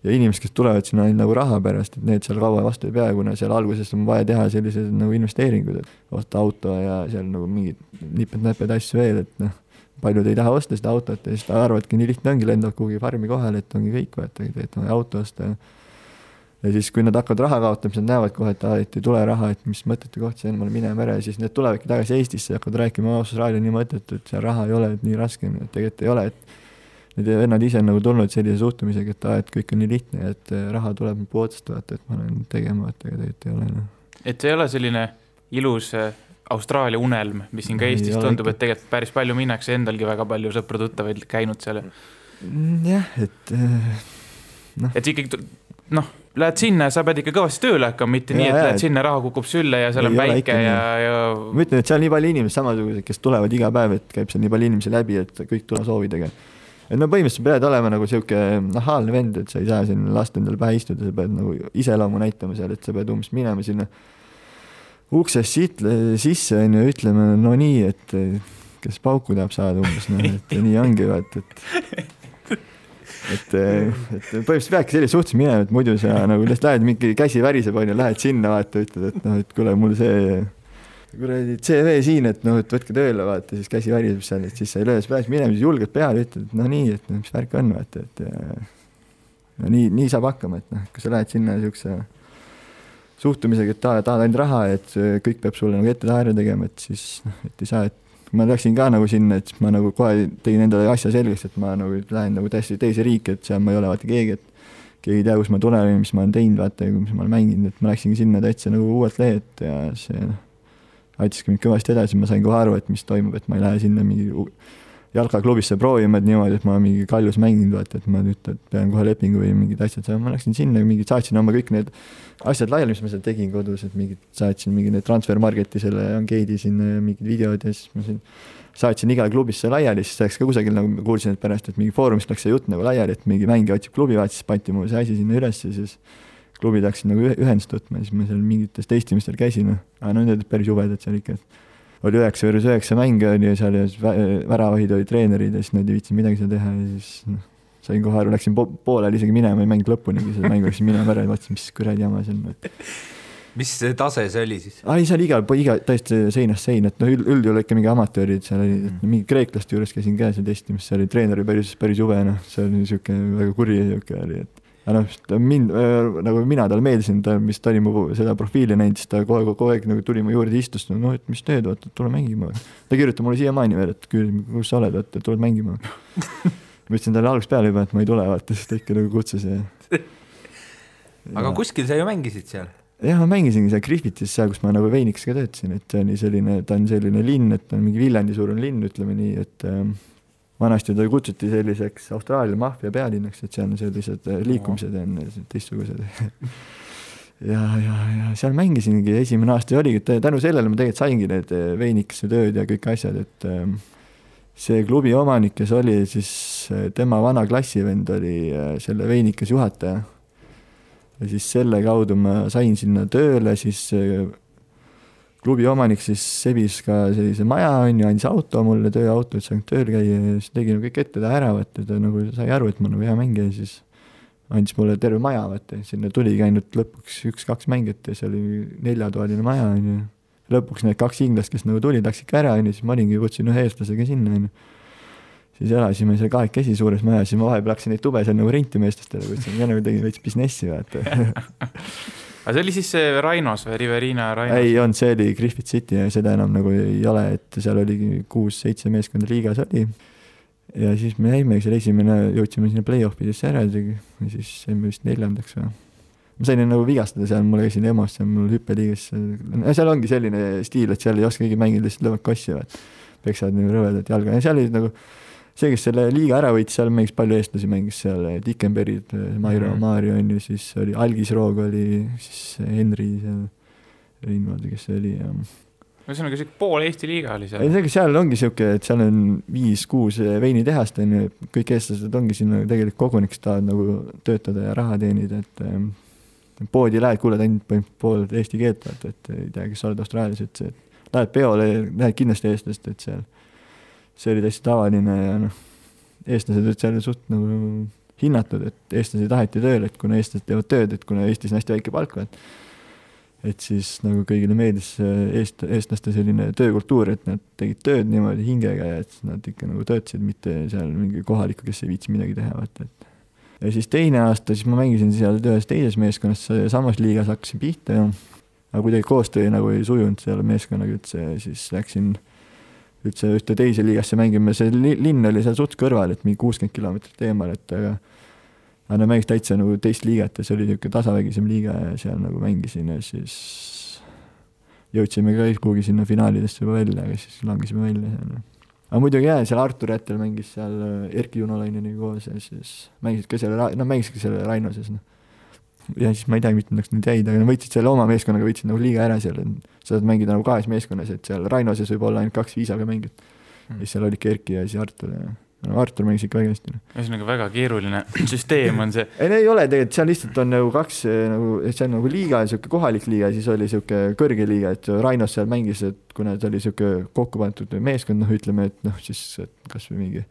D: ja inimesed, kes tulevad sinna ainult nagu raha pärast, et need seal kaua vastu ei pea, kuna seal alguses on vaja teha sellised nagu investeeringud, et osta auto ja seal nagu mingeid nipet-näpet asju veel, et noh, paljud ei taha osta seda autot ja siis arvavadki, nii lihtne ongi, lendavad kuhugi farmi kohale, et ongi kõik, vaata, et on auto osta. ja siis, kui nad hakkavad raha kaotama, siis nad näevad kohe, et aa, et ei tule raha, et mis mõttetu koht see on, ma olen minema ära ja siis need tulevadki tagasi Eestisse ja hakkavad rääkima, Austraalia on nii mõttetu, et seal raha ei ole, et nii raske on, et tegelikult ei ole, et need vennad ise on nagu tulnud sellise suhtumisega, et aa, et kõik on nii lihtne ja et eh, raha tuleb puu otsast vaata, et ma lähen tegema, vaata, aga tegelikult ei ole noh.
E: et see ei ole selline ilus äh, Austraalia unelm, mis siin ka
D: Ei
E: Eestis
D: ole
E: tundub, et tegelikult päris palju minnakse, endalgi väga palju sõpru-tuttavaid käinud seal.
D: Mm, jah, et eh,
E: et ikkagi noh, lähed sinna ja sa pead ikka kõvasti tööle hakkama, mitte
D: Ja,
E: nii, et
D: ja,
E: lähed sinna, raha kukub sülle ja seal on päike ja, ja
D: ma ütlen, et seal nii palju inimesi samasugused, kes tulevad iga päev, et käib seal nii palju inimesi läbi, et kõik tulasoovidega. et no põhimõtteliselt sa pead olema nagu sihuke nahaalne vend, et sa ei saa siin lasta endale pähe istuda, sa pead nagu iseloomu näitama seal, et sa pead umbes minema sinna uksest siit sisse onju, ütlema no nii, et kes pauku tahab saada umbes noh, et nii ongi vaata, et (laughs) et, et põhimõtteliselt peadki sellise suhtes minema, et muidu sa nagu lihtsalt lähed mingi käsi väriseb onju, lähed sinna vaata, ütled, et noh, et kuule, mul see kuradi CV siin, et noh, et võtke tööle vaata, siis käsi väriseb seal, et siis sa ei löö, sa pead minema, siis julgelt peale, ütled, et no nii, et no mis värk on vaata, et no nii, nii saab hakkama, et noh, kui sa lähed sinna siukse suhtumisega, et tahad, tahad ainult raha, et kõik peab sulle nagu ette-taha ära tegema, et siis noh, et ei saa, et ma läksin ka nagu sinna, et ma nagu kohe tegin endale asja selgeks, et ma nagu lähen nagu täiesti teise riiki, et seal ma ei ole vaata keegi, et keegi ei tea, kus ma tulen või mis ma olen teinud, vaata, mis ma olen mänginud, et ma läksingi sinna täitsa nagu uuelt lehelt ja see noh, aitaski mind kõvasti edasi, ma sain kohe aru, et mis toimub, et ma ei lähe sinna mingi jalkaklubisse proovima, et niimoodi, et ma mingi kaljus mänginud, vaata, et ma nüüd pean kohe lepingu või mingid asjad saama, ma läksin sinna, mingid saatsin oma kõik need asjad laiali, mis ma seal tegin kodus, et mingid saatsin mingi need transfer market'i selle Ankeidi sinna ja mingid videod ja siis ma siin saatsin igale klubisse laiali, siis läks ka kusagil nagu ma kuulsin, et pärast, et mingi foorumist läks see jutt nagu laiali, et mingi mängija otsib klubi, vaata siis pandi mu see asi sinna üles ja siis klubid hakkasid nagu ühe- ühendust võtma ja siis ma seal mingites testimistel käisin, noh, aga no need olid päris jubedad seal ikka, et oli üheksa versus üheksa mänge oli seal ja siis vä- väravahid olid treenerid ja siis nad ei viitsinud midagi seal teha ja siis noh, sain kohe aru, läksin po pooleli isegi minema, ei mänginud lõpunigi seda mängu, läksin minema ära ja vaatasin, mis kuradi jama see on, et
C: mis tase see oli siis?
D: ai, seal igal pool, iga täiesti seinast seina, et noh, üld, üldjuhul ikka mingi amatöörid seal olid, et mingi kreeklaste juures käisin ka seal testimas, seal oli treener oli päris, päris jube noh, see oli siuke väga kuri siuke oli, et aga noh, ta mind äh, nagu mina talle meeldisin, ta, mis ta oli mu seda profiili näinud, siis ta aeg, kogu aeg nagu tuli mu juurde, istus, noh, et mis teed, vaata, tule mängima. ta kirjutab mulle siiamaani veel, et kus sa oled, vaata, tuled mängima. ma ütlesin talle algusest peale juba, et ma ei tule, vaata, siis ta ikka nagu kutsus ja.
C: aga kuskil sa ju mängisid seal?
D: jah, ma mängisingi seal Griffithis, seal, kus ma nagu Veiniks ka töötasin, et see oli selline, ta on selline linn, et ta on mingi Viljandi suurune linn, ütleme nii, et ähm, vanasti ta kutsuti selliseks Austraalia maffia pealinnaks, et seal on sellised äh, liikumised on teistsugused. (laughs) ja, ja, ja seal mängisingi, esimene aasta oligi, et tänu sellele ma tegelikult saingi need äh, Veinikese tööd ja kõik asjad, et ähm, see klubi omanik, kes oli siis äh, tema vana klassivend oli äh, selle Veinikese juhataja ja siis selle kaudu ma sain sinna tööle, siis äh, klubi omanik siis sebis ka sellise maja on ju, andis auto mulle, tööauto, et saan tööl käia ja siis tegin kõik ette taha ära, vaata ta nagu sai aru, et ma nagu hea mängija ja siis andis mulle terve maja, vaata, sinna tuligi ainult lõpuks üks-kaks mängijat ja see oli neljatoaline maja on ju. lõpuks need kaks inglast, kes nagu tulid, läksid ka ära on ju, siis ma olingi, kutsusin ühe eestlasega sinna on ju siis elasime seal kahekesi suures majas, siis ma vahepeal hakkasin neid tube seal nagu rentima eestlastele, kutsusin ka nagu tegin veits businessi vaata. (laughs)
E: aga see oli siis see Rainos või Riverina Rainos?
D: ei olnud, see oli Griffith City ja seda enam nagu ei ole, et seal oligi kuus-seitse meeskonda liigas oli. ja siis me jäimegi seal esimene, jõudsime sinna play-off idesse ära isegi ja siis jäime vist neljandaks või. ma sain nagu vigastada seal, mul käisin EMO-s seal mul hüppeliigas, seal ongi selline stiil, et seal ei oska keegi mängida, lihtsalt löövad kossi või. peksavad nagu rõvedalt jalga ja seal olid nagu see, kes selle liiga ära võitis, seal mängis palju eestlasi, mängis seal Dickenbergid, Mairo
E: Mhm.
D: Maarja on ju, siis oli Algis Roog oli, siis Henri seal, Reinvaldi, kes see oli ja
E: ühesõnaga siuke pool Eesti liiga oli
D: ei,
E: seal.
D: ega seal ongi sihuke, et seal on viis-kuus veinitehast on ju, kõik eestlased ongi sinna tegelikult kogunenud, kes tahavad nagu töötada ja raha teenida, et ähm, poodi lähed, kuuled ainult põhimõtteliselt pool eesti keelt, vaata, et ei tea, kes sa oled Austraalias, ütles, et lähed peole, näed kindlasti eestlast, et seal, see oli täiesti tavaline ja noh, eestlased olid seal suht nagu hinnatud, et eestlasi taheti tööle, et kuna eestlased teevad tööd, et kuna Eestis on hästi väike palk, vaat. Et siis nagu kõigile meeldis eest, eestlaste selline töökultuur, et nad tegid tööd niimoodi hingega ja et nad ikka nagu töötasid, mitte seal mingi kohaliku, kes ei viitsi midagi teha, vaata, et. Ja siis teine aasta, siis ma mängisin seal ühes teises meeskonnas, samas liigas hakkasin pihta ja aga kuidagi koostöö nagu ei sujunud selle meeskonnaga üldse ja siis läksin üldse ühte teise liigasse mängima, see li linn oli seal suht kõrval, et mingi kuuskümmend kilomeetrit eemal, et aga aga nad mängisid täitsa nagu teist liigat ja see oli niisugune tasavägisem liiga ja seal nagu mängisin ja siis jõudsime ka kuhugi sinna finaalidesse juba välja, aga siis langesime välja seal. aga muidugi jaa, seal Artur Jättel mängis seal Erki Junolaineniga koos ja siis mängisid ka selle, nad mängisidki selle Rainoses, noh. Ja siis ma ei tea, mitmendaks nad jäid, aga nad võitsid selle oma meeskonnaga, võitsid nagu liiga ära seal, sa saad mängida nagu kahes meeskonnas, et seal Rainoses võib olla ainult kaks viisaga mängijat mm.. ja siis seal olidki Erki ja siis Artur ja no Artur mängis ikka väga hästi.
E: ühesõnaga väga keeruline (clears throat) süsteem on see.
D: ei, ei ole tegelikult, seal lihtsalt on nagu kaks nagu, see on nagu liiga, niisugune kohalik liiga, siis oli niisugune kõrge liiga, et Rainos seal mängis, et kuna ta oli niisugune kokku pandud meeskond, noh, ütleme, et noh, siis kasvõi mingi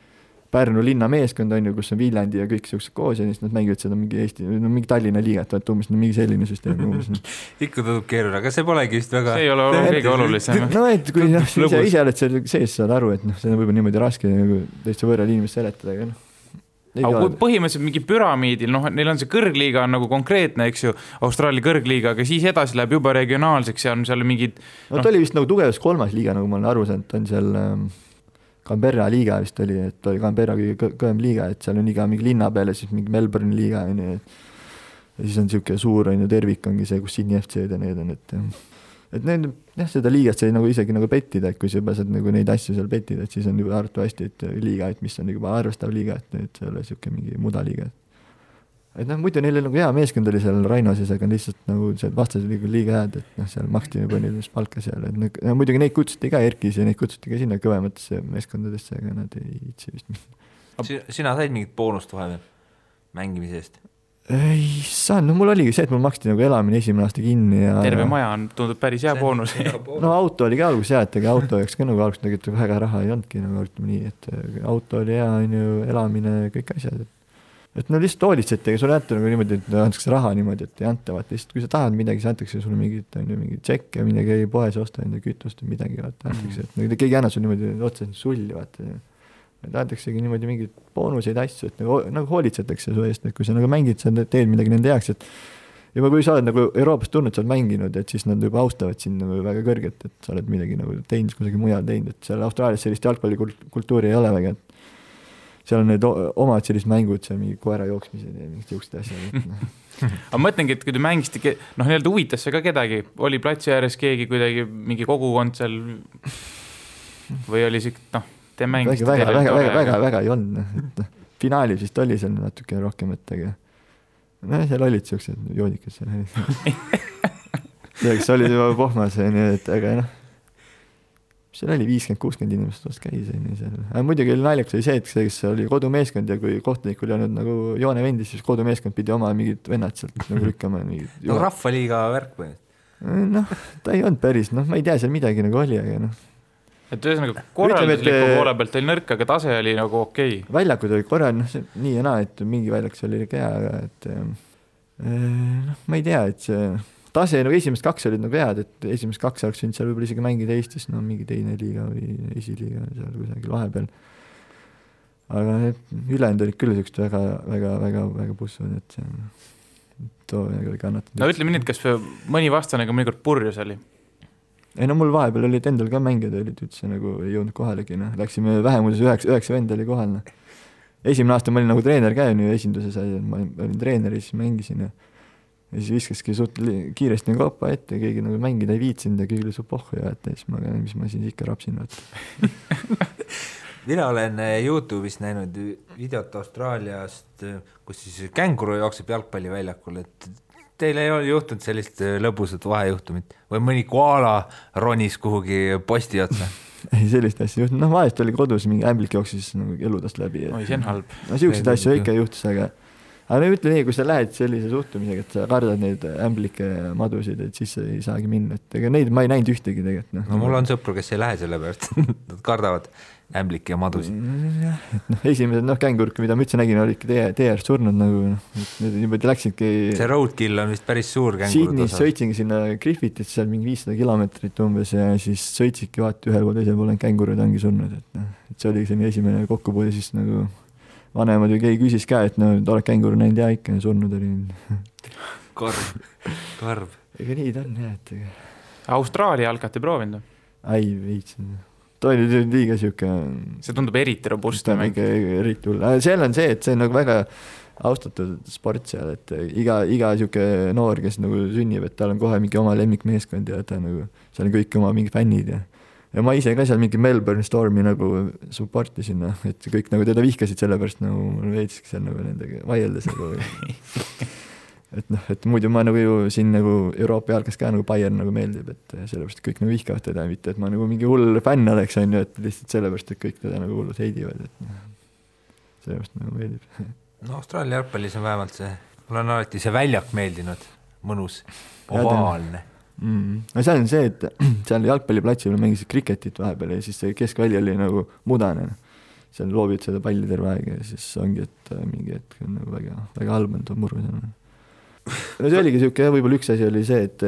D: Pärnu linna meeskond on ju, kus on Viljandi ja kõik siuksed koos ja siis nad mängivad seda mingi Eesti, no mingi Tallinna liigat, vaata umbes no, mingi selline süsteem umbes (laughs)
C: ikka tundub keeruline, aga see polegi vist väga.
E: see ei ole kõige olulisem.
D: no et kui noh, ise, ise oled seal sees, saad aru, et noh, see on võib-olla niimoodi raske nagu täitsa võõral inimest seletada, aga noh
E: aga kui põhimõtteliselt mingi püramiidil, noh, neil on see kõrgliiga on nagu konkreetne, eks ju, Austraalia kõrgliiga, aga siis edasi läheb juba regionaalseks ja on seal mingid.
D: no ta oli vist nagu tugevus kolmas liiga, nagu ma olen aru saanud, on seal ähm, Canberra liiga vist oli, et oli Canberra kõige kõvem liiga, et seal on iga mingi linna peale siis mingi Melbourne'i liiga on ju, et ja siis on niisugune suur on ju tervik ongi see, kus Sydney FC-d ja need on, et et need jah, seda liigat sai nagu isegi nagu pettida, et kui sa juba saad nagu neid asju seal pettida, et siis on juba arvatavasti, et liiga, et mis on juba arvestav liiga, et, et see ei ole niisugune mingi mudaliiga et noh, muidu neil nagu hea meeskond oli seal Rainoses, aga lihtsalt nagu seal vastased olid liiga head, et noh, seal maksti juba neile palka seal, et no muidugi neid kutsuti ka ERK-is ja neid kutsuti ka sinna kõvematesse meeskondadesse, aga nad ei viitsi vist
C: minna. sina said mingit boonust vahepeal mängimise eest?
D: ei saanud, no mul oligi see, et mul maksti nagu elamine esimene aasta kinni ja
E: terve maja on, tundub päris (laughs) hea boonus
D: no auto oli ka alguses hea, et ega auto jaoks ka nagu alguses tegelikult väga raha ei olnudki nagu ütleme nii, et auto oli hea, on ju, elamine, kõik asjad, et et no lihtsalt hoolitseti, ega sulle ei anta nagu niimoodi, et antakse raha niimoodi, et ei anta, vaata lihtsalt kui sa tahad midagi, siis antakse sulle mingit, on ju, mingeid tšekke, käi poes, osta enda kütust või midagi, vaata, antakse, et nagu keegi ei anna sulle niimoodi otseselt sulli, vaata. et antaksegi niimoodi mingeid boonuseid asju, et nagu, nagu hoolitsetakse su eest, et kui sa nagu mängid, sa teed midagi nende heaks, et juba kui sa oled nagu Euroopast tulnud, sa oled mänginud, et siis nad juba austavad sind nagu väga kõrgelt, et sa oled midagi nagu teinud, kusagil mujal teinud, et seal Austraalias sellist jalgpallikultuuri ei ole väga, et seal on need omad sellised mängud, seal mingi koera jooksmised ja mingid siuksed asjad
E: no. (laughs) aga mõtlengi, et kui te mängisite, noh, nii-öelda huvitas see ka kedagi, oli platsi ääres keegi kuidagi, mingi kogukond seal? Või oli siuke, noh, te mängisite
D: väga, väga, väga, väga, väga, väga ei olnud, noh, et noh, finaalis vist oli seal natuke rohkem, et aga noh, seal olid siuksed joodikud seal (laughs) kes olid juba pohmas, onju, et aga noh seal oli viiskümmend, kuuskümmend inimest vast käis, on ju seal. muidugi oli naljakas oli see, et see, kes oli kodumeeskond ja kui kohtunikul ei olnud nagu joonevendi, siis kodumeeskond pidi oma mingid vennad sealt nagu (laughs) lükkama
C: no rahvaliiga värk põhimõtteliselt.
D: noh, ta ei olnud päris, noh, ma ei tea, seal midagi nagu oli, aga noh.
E: et ühesõnaga korraldusliku poole pealt oli nõrk, aga tase oli nagu okei okay..
D: väljakud olid korral, noh, nii ja naa, et mingi väljak seal oli ikka hea, aga et eh, noh, ma ei tea, et see tase nagu esimesed kaks olid nagu head, et esimesed kaks oleks võinud seal võib-olla isegi mängida Eestis, no mingi teine liiga või esiliiga seal kusagil vahepeal. aga need ülejäänud olid küll siuksed väga, väga, väga, väga pussud, et too nagu ei kannatanud.
E: no ütleme nii, et kas mõni vastane ka mõnikord purjus oli?
D: ei no mul vahepeal olid endal ka mängijad olid üldse nagu ei jõudnud kohalegi, noh, läksime vähemuses üheksa, üheksa venda oli kohal, noh. esimene aasta ma olin nagu treener ka ju esinduses, ma olin treener ja siis mängisin ja ja siis viskaski suht kiiresti nagu kopa ette, keegi nagu mängida ei viitsinud ja kõigil oli su pohhu ja et siis ma, mis ma siis ikka rapsin, vaata (laughs)
C: mina olen äh, Youtube'is näinud videot Austraaliast, äh, kus siis känguru jookseb jalgpalliväljakul, et teil ei ole juhtunud sellist äh, lõbusat vahejuhtumit või mõni koala ronis kuhugi posti otsa? (laughs)
D: ei, sellist asja ei juhtunud, noh vahest oli kodus mingi ämblik jooksis nagu eludest läbi.
E: oi, see on halb.
D: no siukseid asju ikka juhtus, aga aga no ütle nii, kui sa lähed sellise suhtumisega, et sa kardad neid ämblikke madusid, et siis ei saagi minna, et ega neid ma ei näinud ühtegi tegelikult
C: noh. no mul on sõpru, kes ei lähe selle pärast (laughs) nad kardavad ämblikke ja madusid.
D: jah, et noh, esimesed noh, kängurk, mida ma üldse nägin, olidki tee, tee ääres surnud nagu noh, need niimoodi läksidki.
C: see roadkill on vist päris suur
D: känguru. Sydney's sõitsingi sinna Griffithisse, seal mingi viissada kilomeetrit umbes ja siis sõitsidki vaata ühel pool, teisel pool on kängurud ongi surnud, et noh, et see oligi selline esimene kokkupuude siis nagu vanemad või keegi küsis ka, et no oled känguru näinud ja ikka surnud oli. (laughs)
C: karm, karm.
D: ega nii ta on jah, et ega.
E: Austraalia jalkat ei proovinud?
D: ei viitsinud. ta oli liiga sihuke.
E: see tundub eriti robustne mäng.
D: eriti hull, seal on see, et see on nagu väga austatud sport seal, et iga, iga sihuke noor, kes nagu sünnib, et tal on kohe mingi oma lemmikmeeskond ja ta nagu, seal on kõik oma mingid fännid ja ja ma ise ka seal mingi Melbourne Stormi nagu support isin, noh, et kõik nagu teda vihkasid sellepärast nagu mul veitski seal nagu nendega vaieldes nagu. (laughs) Et noh, et muidu ma nagu ju siin nagu Euroopa jalkas ka nagu Bayern nagu meeldib, et sellepärast kõik nagu vihkavad teda, mitte et ma nagu mingi hull fänn oleks, on ju, et lihtsalt sellepärast, et kõik teda nagu hullult heidivad, et noh, sellepärast nagu meeldib.
C: no Austraalia jalgpallis on vähemalt see, mulle on alati see väljak meeldinud, mõnus, ovaalne
D: mm.. no seal on see, et (clears throat) seal jalgpalliplatsil mängisid kriketit vahepeal ja siis see keskväli oli nagu mudane. seal loobid seda palli terve aeg ja siis ongi, et äh, mingi hetk on nagu väga, väga halb on too muru seal. no see oligi sihuke jah, võib-olla üks asi oli see, et,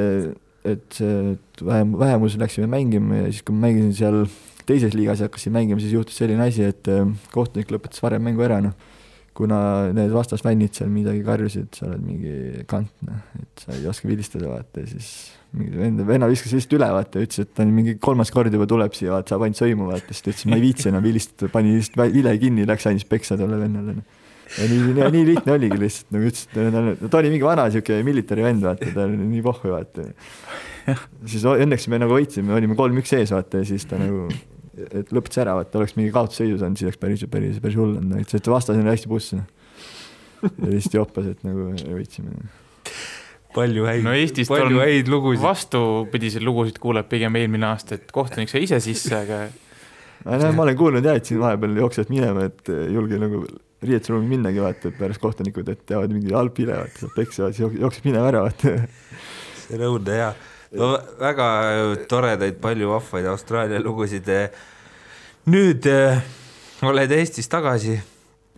D: et see, et vähem, vähemus läksime mängima ja siis, kui ma mängisin seal teises liigas ja hakkasin mängima, siis juhtus selline asi, et äh, kohtunik lõpetas varem mängu ära, noh kuna need vastasfännid seal midagi karjusid, sa oled mingi kant, noh, et sa ei oska vilistada, vaata, ja siis mingi venna viskas lihtsalt üle, vaata, ütles, et ta mingi kolmas kord juba tuleb siia, vaata, saab ainult sõimu, vaata, siis ta ütles, ma ei viitsi enam vilistada, pani lihtsalt vile kinni, läks andis peksa tolle vennale, noh. ja nii, nii, nii lihtne oligi lihtsalt, nagu ütles, et ta oli mingi vana sihuke military vend, vaata, ta oli nii pohhu, vaata. siis õnneks me nagu võitsime, olime kolm-üks ees, vaata, ja siis ta nagu, et lõpetas ära, vaata, oleks mingi kaotusseisus olnud, siis oleks päris, päris, päris hull olnud, ütles, et vastas oli hästi puss, noh. ja lihtsalt joppas, et nagu võitsime
C: palju häid
E: no
C: palju häid lugusid.
E: vastupidiseid lugusid kuuleb pigem eelmine aasta, et kohtunik sai ise sisse, aga
D: no ma olen kuulnud jah, et siin vahepeal jooksevad minema, et ei julge nagu riietusruumi minnagi, vaata, et pärast kohtunikud, et teavad mingi halb pile, vaata, saab peksa, siis jookseb minema ära, vaata.
C: see on õudne jaa. no väga toredaid, palju vahvaid Austraalia lugusid. nüüd äh, oled Eestis tagasi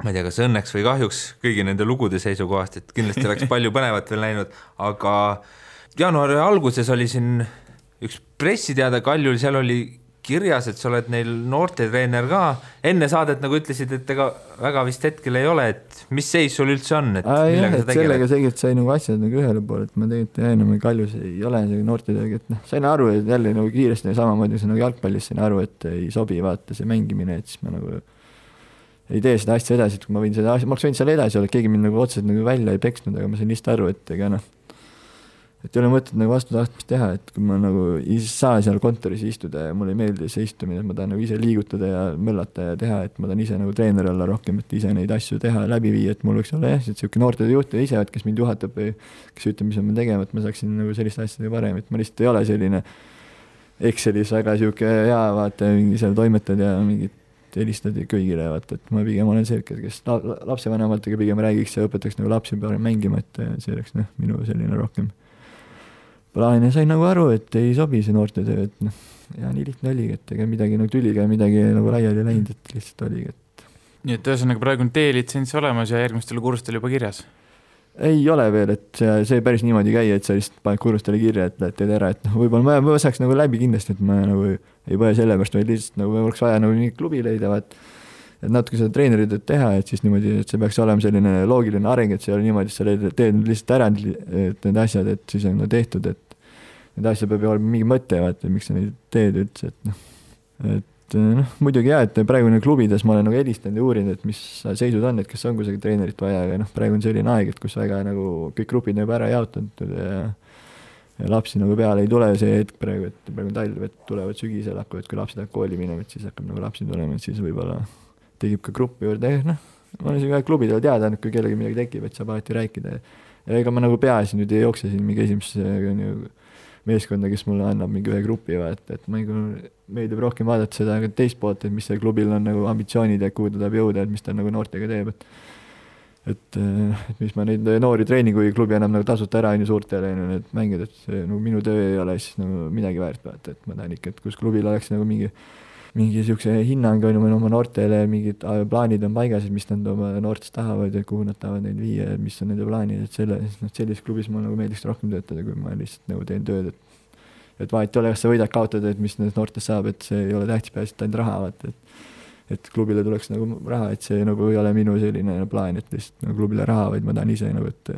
C: ma ei tea, kas õnneks või kahjuks kõigi nende lugude seisukohast, et kindlasti oleks palju põnevat veel läinud, aga jaanuari alguses oli siin üks pressiteade Kaljul, seal oli kirjas, et sa oled neil noortetreener ka. enne saadet nagu ütlesid, et ega väga vist hetkel ei ole, et mis seis sul üldse on, et
D: Aa, millega jah, sa tegeled? sellega tegelikult sai nagu asjad nagu ühele poole, et ma tegelikult jah, enam Kaljus ei ole see noortetreener, et noh, sain aru, et jälle nagu kiiresti samamoodi nagu jalgpallis sain aru, et ei sobi vaata see mängimine, et siis ma nagu ei tee seda asja edasi, et kui ma võin seda asja, ma oleks võinud seal edasi olla, keegi mind nagu otseselt nagu välja ei peksnud, aga ma sain lihtsalt aru, et ega noh, et ei ole mõtet nagu vastutahtmist teha, et kui ma nagu ei saa seal kontoris istuda ja mulle ei meeldi see istumine, et ma tahan nagu ise liigutada ja möllata ja teha, et ma tahan ise nagu treener olla rohkem, et ise neid asju teha, läbi viia, et mul võiks olla jah, niisugune noortejuht ise, et kes mind juhatab või kes ütleb, mis ma pean tegema, et ma saaksin nagu selliste asjadega parem, et ma lihtsalt ei ole selline Excelis väga niisugune hea, vaata, mingi seal toimetad ja mingit helistad kõigile, vaata, et ma pigem olen see, kes la, lapsevanematega pigem räägiks ja õpetaks nagu lapsi parem mängima, et see oleks noh, minu selline rohkem plaan ja sain nagu aru, et ei sobi see noortetöö, et noh, ja nii lihtne oligi, et ega midagi nagu tüliga midagi nagu laiali ei läinud, et lihtsalt oligi, et.
E: nii et ühesõnaga praegu on D-litsents olemas ja järgmistel kursustel juba kirjas?
D: Ei ole veel, et see, päris niimoodi ei käi, et sa lihtsalt paned kursustele kirja, et teed ära, et noh, võib-olla ma, ma saaks nagu läbi kindlasti, et ma nagu ei põe selle pärast, vaid lihtsalt nagu oleks vaja nagu mingi klubi leida, vaat. et natuke seda treeneritööd teha, et siis niimoodi, et see peaks olema selline loogiline areng, et see ei ole niimoodi, et sa teed lihtsalt ära need asjad, et siis on no tehtud, et need asjad peab ju olema mingi mõte, vaata, miks sa neid teed üldse, et noh, et noh, muidugi jaa, et praegu nagu klubides ma olen nagu helistanud ja uurinud, et mis seisud on, et kas on kusagil treenerit vaja, aga noh, praegu on selline aeg, et kus väga nagu kõik grupid on juba ära jaotatud ja ja lapsi nagu peale ei tule see hetk praegu, et praegu on talv, et tulevad sügisel hakkavad, kui lapsed hakkavad kooli minema, et siis hakkab nagu lapsi tulema, et siis võib-olla tekib ka gruppi juurde, noh, ma olen siin klubidele teada andnud, kui kellelgi midagi tekib, et saab alati rääkida. Ega ma nagu peaasi nüüd ei jookse siin mingi esimesse nagu meeskonda, kes mulle annab mingi ühe grupi, vaata, et ma nagu meeldib rohkem vaadata seda teist poolt, et mis sellel klubil on nagu ambitsioonid ja kuhu ta tahab jõuda, et mis ta nagu noortega teeb, et et, et mis ma neid noori treenin, kui klubi annab nagu tasuta ära, on ju, suurtele, on ju, need mängijad, et see nagu minu töö ei ole siis nagu midagi väärt, vaata, et ma tahan ikka, et kus klubil oleks nagu mingi mingi niisuguse hinnang on ju oma noortele, mingid plaanid on paigas, et mis nad oma noortest tahavad ja kuhu nad tahavad neid viia ja mis on nende plaanid, et selle, noh, sellises klubis mulle nagu meeldiks rohkem töötada, kui ma lihtsalt nagu teen tööd, et et vahet ei ole, kas sa võidad, kaotad, et mis nendest noortest saab, et see ei ole tähtis, peaasi, et ainult raha, vaata, et et klubile tuleks nagu raha, et see nagu ei ole minu selline plaan, et lihtsalt nagu klubile raha, vaid ma tahan ise nagu, et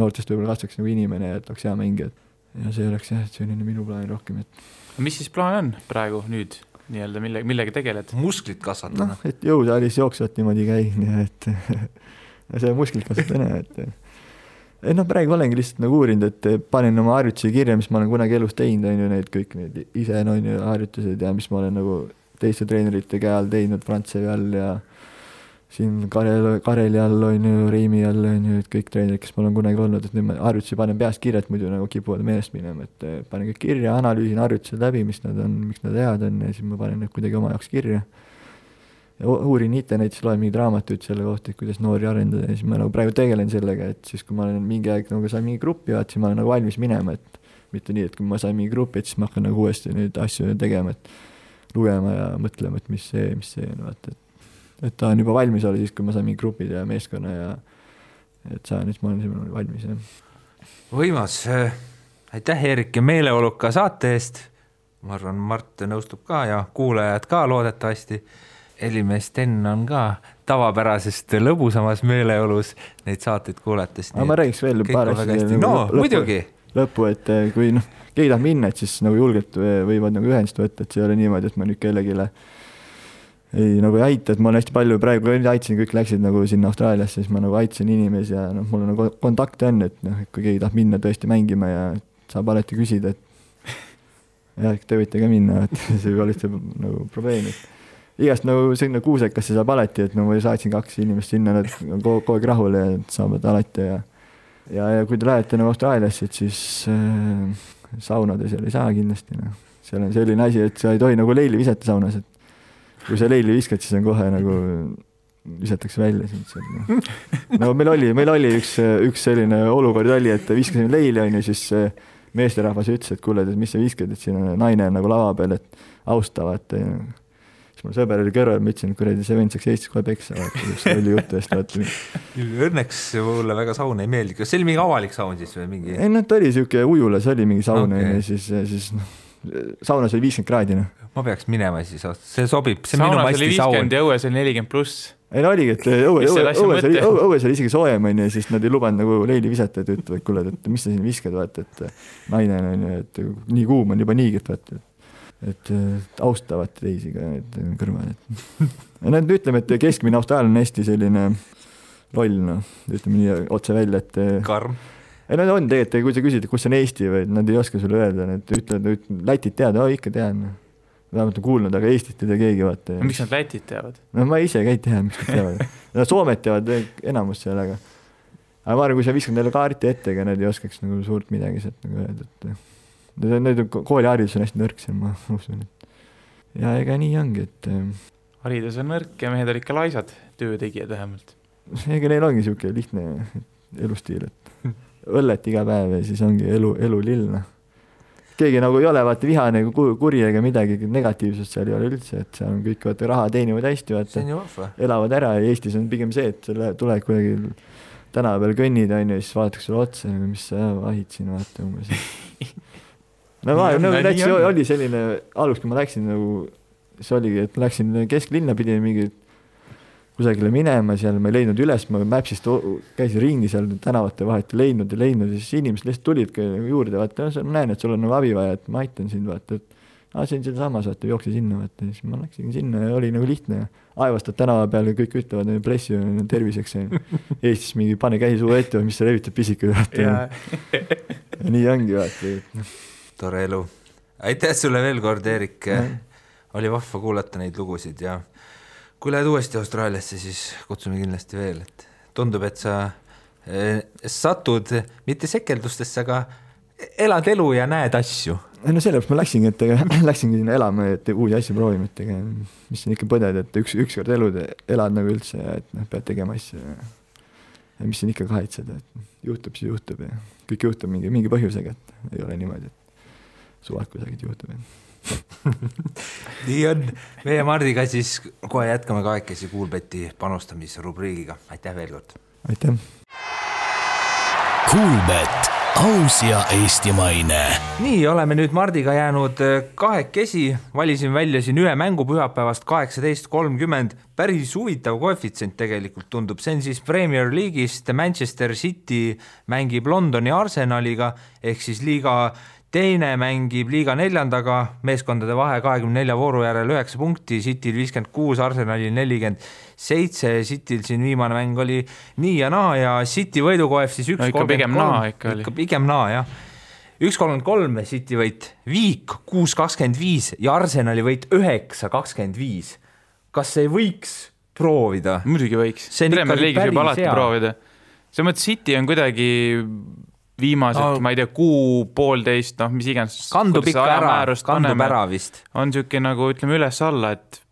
D: noortest võib-olla kasvaks nagu inimene ja et oleks hea mängija, et ja see oleks jah, et selline minu plaan rohkem, et
E: mis siis plaan on praegu nüüd nii-öelda, mille, millega tegeled?
C: musklit kasvatada
D: noh, et jõusaalis jooksvalt niimoodi käin ja et (laughs) see musklit kasvatan ja et ei noh, praegu olengi lihtsalt nagu uurinud, et panen oma harjutusi kirja, mis ma olen kunagi elus teinud, on ju, need kõik need ise on ju harjutused ja mis ma olen nagu teiste treenerite käe all teinud Prantsevi all ja siin Karel, Kareli all on ju, Reimi all on ju, et kõik treenerid, kes mul on kunagi olnud, et nüüd ma harjutusi panen peast kirja, et muidu nagu kipuvad meelest minema, et eh, panen kõik kirja, analüüsin harjutused läbi, mis nad on, miks nad head on ja siis ma panen need kuidagi oma jaoks kirja. uurin internetis, loen mingeid raamatuid selle kohta, et kuidas noori arendada ja siis ma nagu praegu tegelen sellega, et siis, kui ma olen mingi aeg nagu sain mingi gruppi, vaat siis ma olen nagu valmis minema, et mitte nii, et kui ma sain mingi grupi, et siis ma hakkan nagu uuesti neid asju tegema, et lugema ja mõtlema, et mis see, mis see on, vaata, et et tahan juba valmis olla siis, kui ma saan mingi grupid ja meeskonna ja et saan, siis ma olen siin valmis, jah.
C: võimas, aitäh, Eerik, ja meeleoluka saate eest. ma arvan, Mart nõustub ka ja kuulajad ka loodetavasti. helimees Sten on ka tavapärasest lõbusamas meeleolus neid saateid kuulates.
D: aga ma räägiks veel paar
C: asja. no lõppu, muidugi.
D: lõppu, et kui noh keegi tahab minna, et siis nagu julgelt võivad nagu ühendust võtta, et see ei ole niimoodi, et ma nüüd kellelegi ei nagu ei aita, et ma olen hästi palju praegu aitasin, kõik läksid nagu sinna Austraaliasse, siis ma nagu aitasin inimesi ja noh, mul nagu kontakte on, et noh, et kui keegi tahab minna tõesti mängima ja saab alati küsida, et (laughs) jah, te võite ka minna, et (laughs) see ei ole üldse nagu probleem, et igast nagu sinna kuusekasse saab alati, et no ma saatsin kaks inimest sinna, nad on kogu, kogu aeg rahul ja saavad alati ja ja, ja kui te lähete nagu Austraaliasse, et siis äh, saunada seal ei saa kindlasti, noh. seal on selline asi, et sa ei tohi nagu leili visata saunas, et kui sa leili viskad, siis on kohe nagu visatakse välja sind sealt, noh. no meil oli, meil oli üks, üks selline olukord oli, et viskasime leili, on ju, siis meesterahvas ütles, et kuule, et mis sa viskad, et siin on naine nagu lava peal, et austa, vaata ja siis mul sõber oli kõrval, ma ütlesin, et kuradi, see vend saaks Eestis kohe peksa, vaata, see oli jutu eest, vaata.
C: Õnneks mulle väga saun ei meeldi, kas see oli mingi avalik saun siis või mingi?
D: ei noh, ta oli siuke ujulas oli mingi saun onju okay., siis, siis noh, saunas oli viiskümmend kraadi noh.
C: ma peaks minema siis, see sobib, see
E: on minu masti saun. ja õues oli nelikümmend pluss
D: ei no oligi, et õue, õue, õues oli, õues oli isegi soojem, onju, siis nad ei lubanud nagu leili visata, et ütlevad, kuule, et mis sa siin viskad, vaata, et naine on, onju, et nii kuum on juba niigi, et vaata, et et austavad teisi ka need kõrval, et Nad ütleme, et keskmine austraallane on hästi selline loll, noh, ütleme nii otse välja, et
C: karm.
D: Ei nad on tegelikult, kui sa küsid, kus on Eesti või nad ei oska sulle öelda, nad ütlevad, Lätit tead, aa ikka tean. vähemalt olen kuulnud, aga Eestit ei tea keegi, vaata.
E: miks nad Lätit teavad?
D: no ma ise ka ei tea, miks nad teavad. (laughs) no Soomet teavad enamus seal, aga aga ma arvan, kui sa viskad neile kaarti ette, ega nad ei oskaks nagu suurt midagi sealt nagu öelda, et Need kooliharidus on hästi nõrk seal, ma (laughs) usun, et ja ega nii ongi, et. Ähm,
E: haridus on nõrk ja mehed olid ikka laisad, töötegijad vähemalt.
D: ega neil ongi sihuke lihtne elustiil, et (laughs) õllet iga päev ja siis ongi elu, elulill, noh. keegi nagu ei ole vaata vihane ega kuri ega midagi negatiivsust seal ei ole üldse, et seal on kõik vaata raha teenivad hästi, vaata. elavad ära ja Eestis on pigem see, et sa tuled kuidagi tänava peal kõnnid, on ju, siis vaadatakse sulle otsa, mis sa vahid siin, vaata umbes (laughs) no ma, no näiteks oli selline algus, kui ma läksin nagu, see oligi, et läksin kesklinna, pidin mingi kusagile minema, seal ma ei leidnud üles, ma Maps'ist käisin ringi seal tänavate vahet, ei leidnud, ei leidnud ja siis inimesed lihtsalt tulidki juurde, vaata, ma näen, et sul on nagu abi vaja, et ma aitan sind, vaata, et aa, see on sealsamas, vaata, jookse sinna, vaata, siis ma läksin sinna ja oli nagu lihtne. aevastad tänava peal ja kõik ütlevad, bless you, terviseks, (laughs) Eestis mingi pane käsi suu ette või mis sa levitad pisikuid, vaata. nii ongi, vaata, noh
C: tore elu. aitäh sulle veel kord, Eerik oli vahva kuulata neid lugusid ja kui lähed uuesti Austraaliasse, siis kutsume kindlasti veel, et tundub, et sa eh, satud mitte sekeldustesse, aga elad elu ja näed asju.
D: no sellepärast ma läksingi, et ega (laughs) läksingi sinna elama, et uusi asju proovima, et ega mis siin ikka põded, et üks, ükskord elud elad nagu üldse ja et noh, pead tegema asju ja, ja mis siin ikka kahetseda, et juhtub, siis juhtub ja kõik juhtub mingi, mingi põhjusega, et ei ole niimoodi, et suvad kusagilt juhtub (laughs)
C: nii on, meie Mardiga siis kohe jätkame kahekesi Kuulbeti panustamisrubriigiga, aitäh veel kord.
D: aitäh.
B: Kuulbett aus ja eestimaine.
C: Nii, oleme nüüd Mardiga jäänud äh, kahekesi, valisin välja siin ühe mängu pühapäevast kaheksateist kolmkümmend, päris huvitav koefitsient tegelikult tundub, see on siis Premier League'ist. Manchester City mängib Londoni Arsenaliga. Ehk siis liiga teine mängib liiga neljandaga, meeskondade vahe kahekümne nelja vooru järel üheksa punkti, Cityl viiskümmend kuus, Arsenalil nelikümmend seitse, Cityl siin viimane mäng oli nii ja naa ja City võidukoef siis üks
E: No ikka pigem naa ikka oli.
C: ikka pigem naa jah üks kolmkümmend kolm City võit, Viik kuus kakskümmend viis ja Arsenali võit üheksa kakskümmend viis. kas ei võiks proovida?
E: muidugi võiks. Premier League'is võib alati
C: hea.
E: proovida. selles mõttes City on kuidagi viimased
C: No.
E: ma ei tea, kuu-poolteist, noh, mis iganes.
C: kandub ikka ära, kandub ära vist.
E: on niisugune nagu ütleme üles-alla, et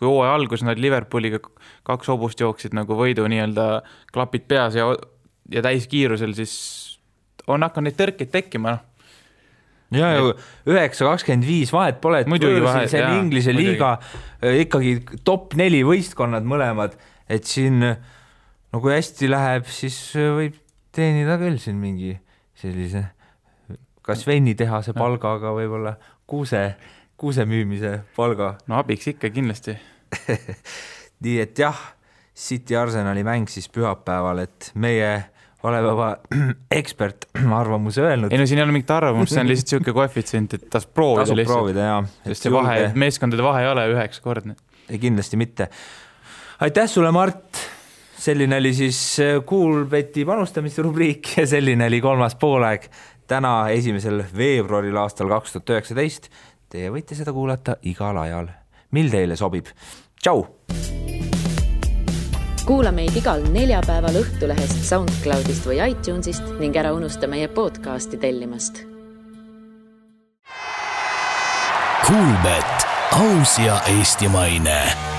E: kui hooaja alguses nad Liverpooliga kaks hobust jooksid nagu võidu nii-öelda klapid peas ja, ja täiskiirusel, siis on hakanud neid tõrkeid tekkima, noh.
C: ja ju üheksa kakskümmend viis vahet pole, et
E: Muidugi vahet,
C: see on Inglise liiga äh, ikkagi top neli võistkonnad mõlemad, et siin no kui hästi läheb, siis äh, võib teenida küll siin mingi sellise kas veinitehase palgaga võib-olla kuuse, kuuse müümise palga
E: no abiks ikka kindlasti. (laughs)
C: nii et jah, City Arsenali mäng siis pühapäeval, et meie oleme juba (clears throat) ekspertarvamuse (clears throat) öelnud
E: ei. no siin ei ole mingit arvamust, see on lihtsalt niisugune (laughs) koefitsient, et tasub proovida
C: tasub
E: lihtsalt.
C: proovida jaa.
E: sest see vahe, meeskondade vahe ei ole üheksakordne.
C: kindlasti mitte. aitäh sulle, Mart. Selline oli siis Kuulbeti panustamisrubriik ja selline oli kolmas poolaeg täna, esimesel veebruaril aastal kaks tuhat üheksateist. Teie võite seda kuulata igal ajal, mil teile sobib. tšau
A: kuula meid igal neljapäeval Õhtulehest, SoundCloudist või iTunesist ning ära unusta meie podcasti tellimast
B: Kuulbett, aus ja eestimaine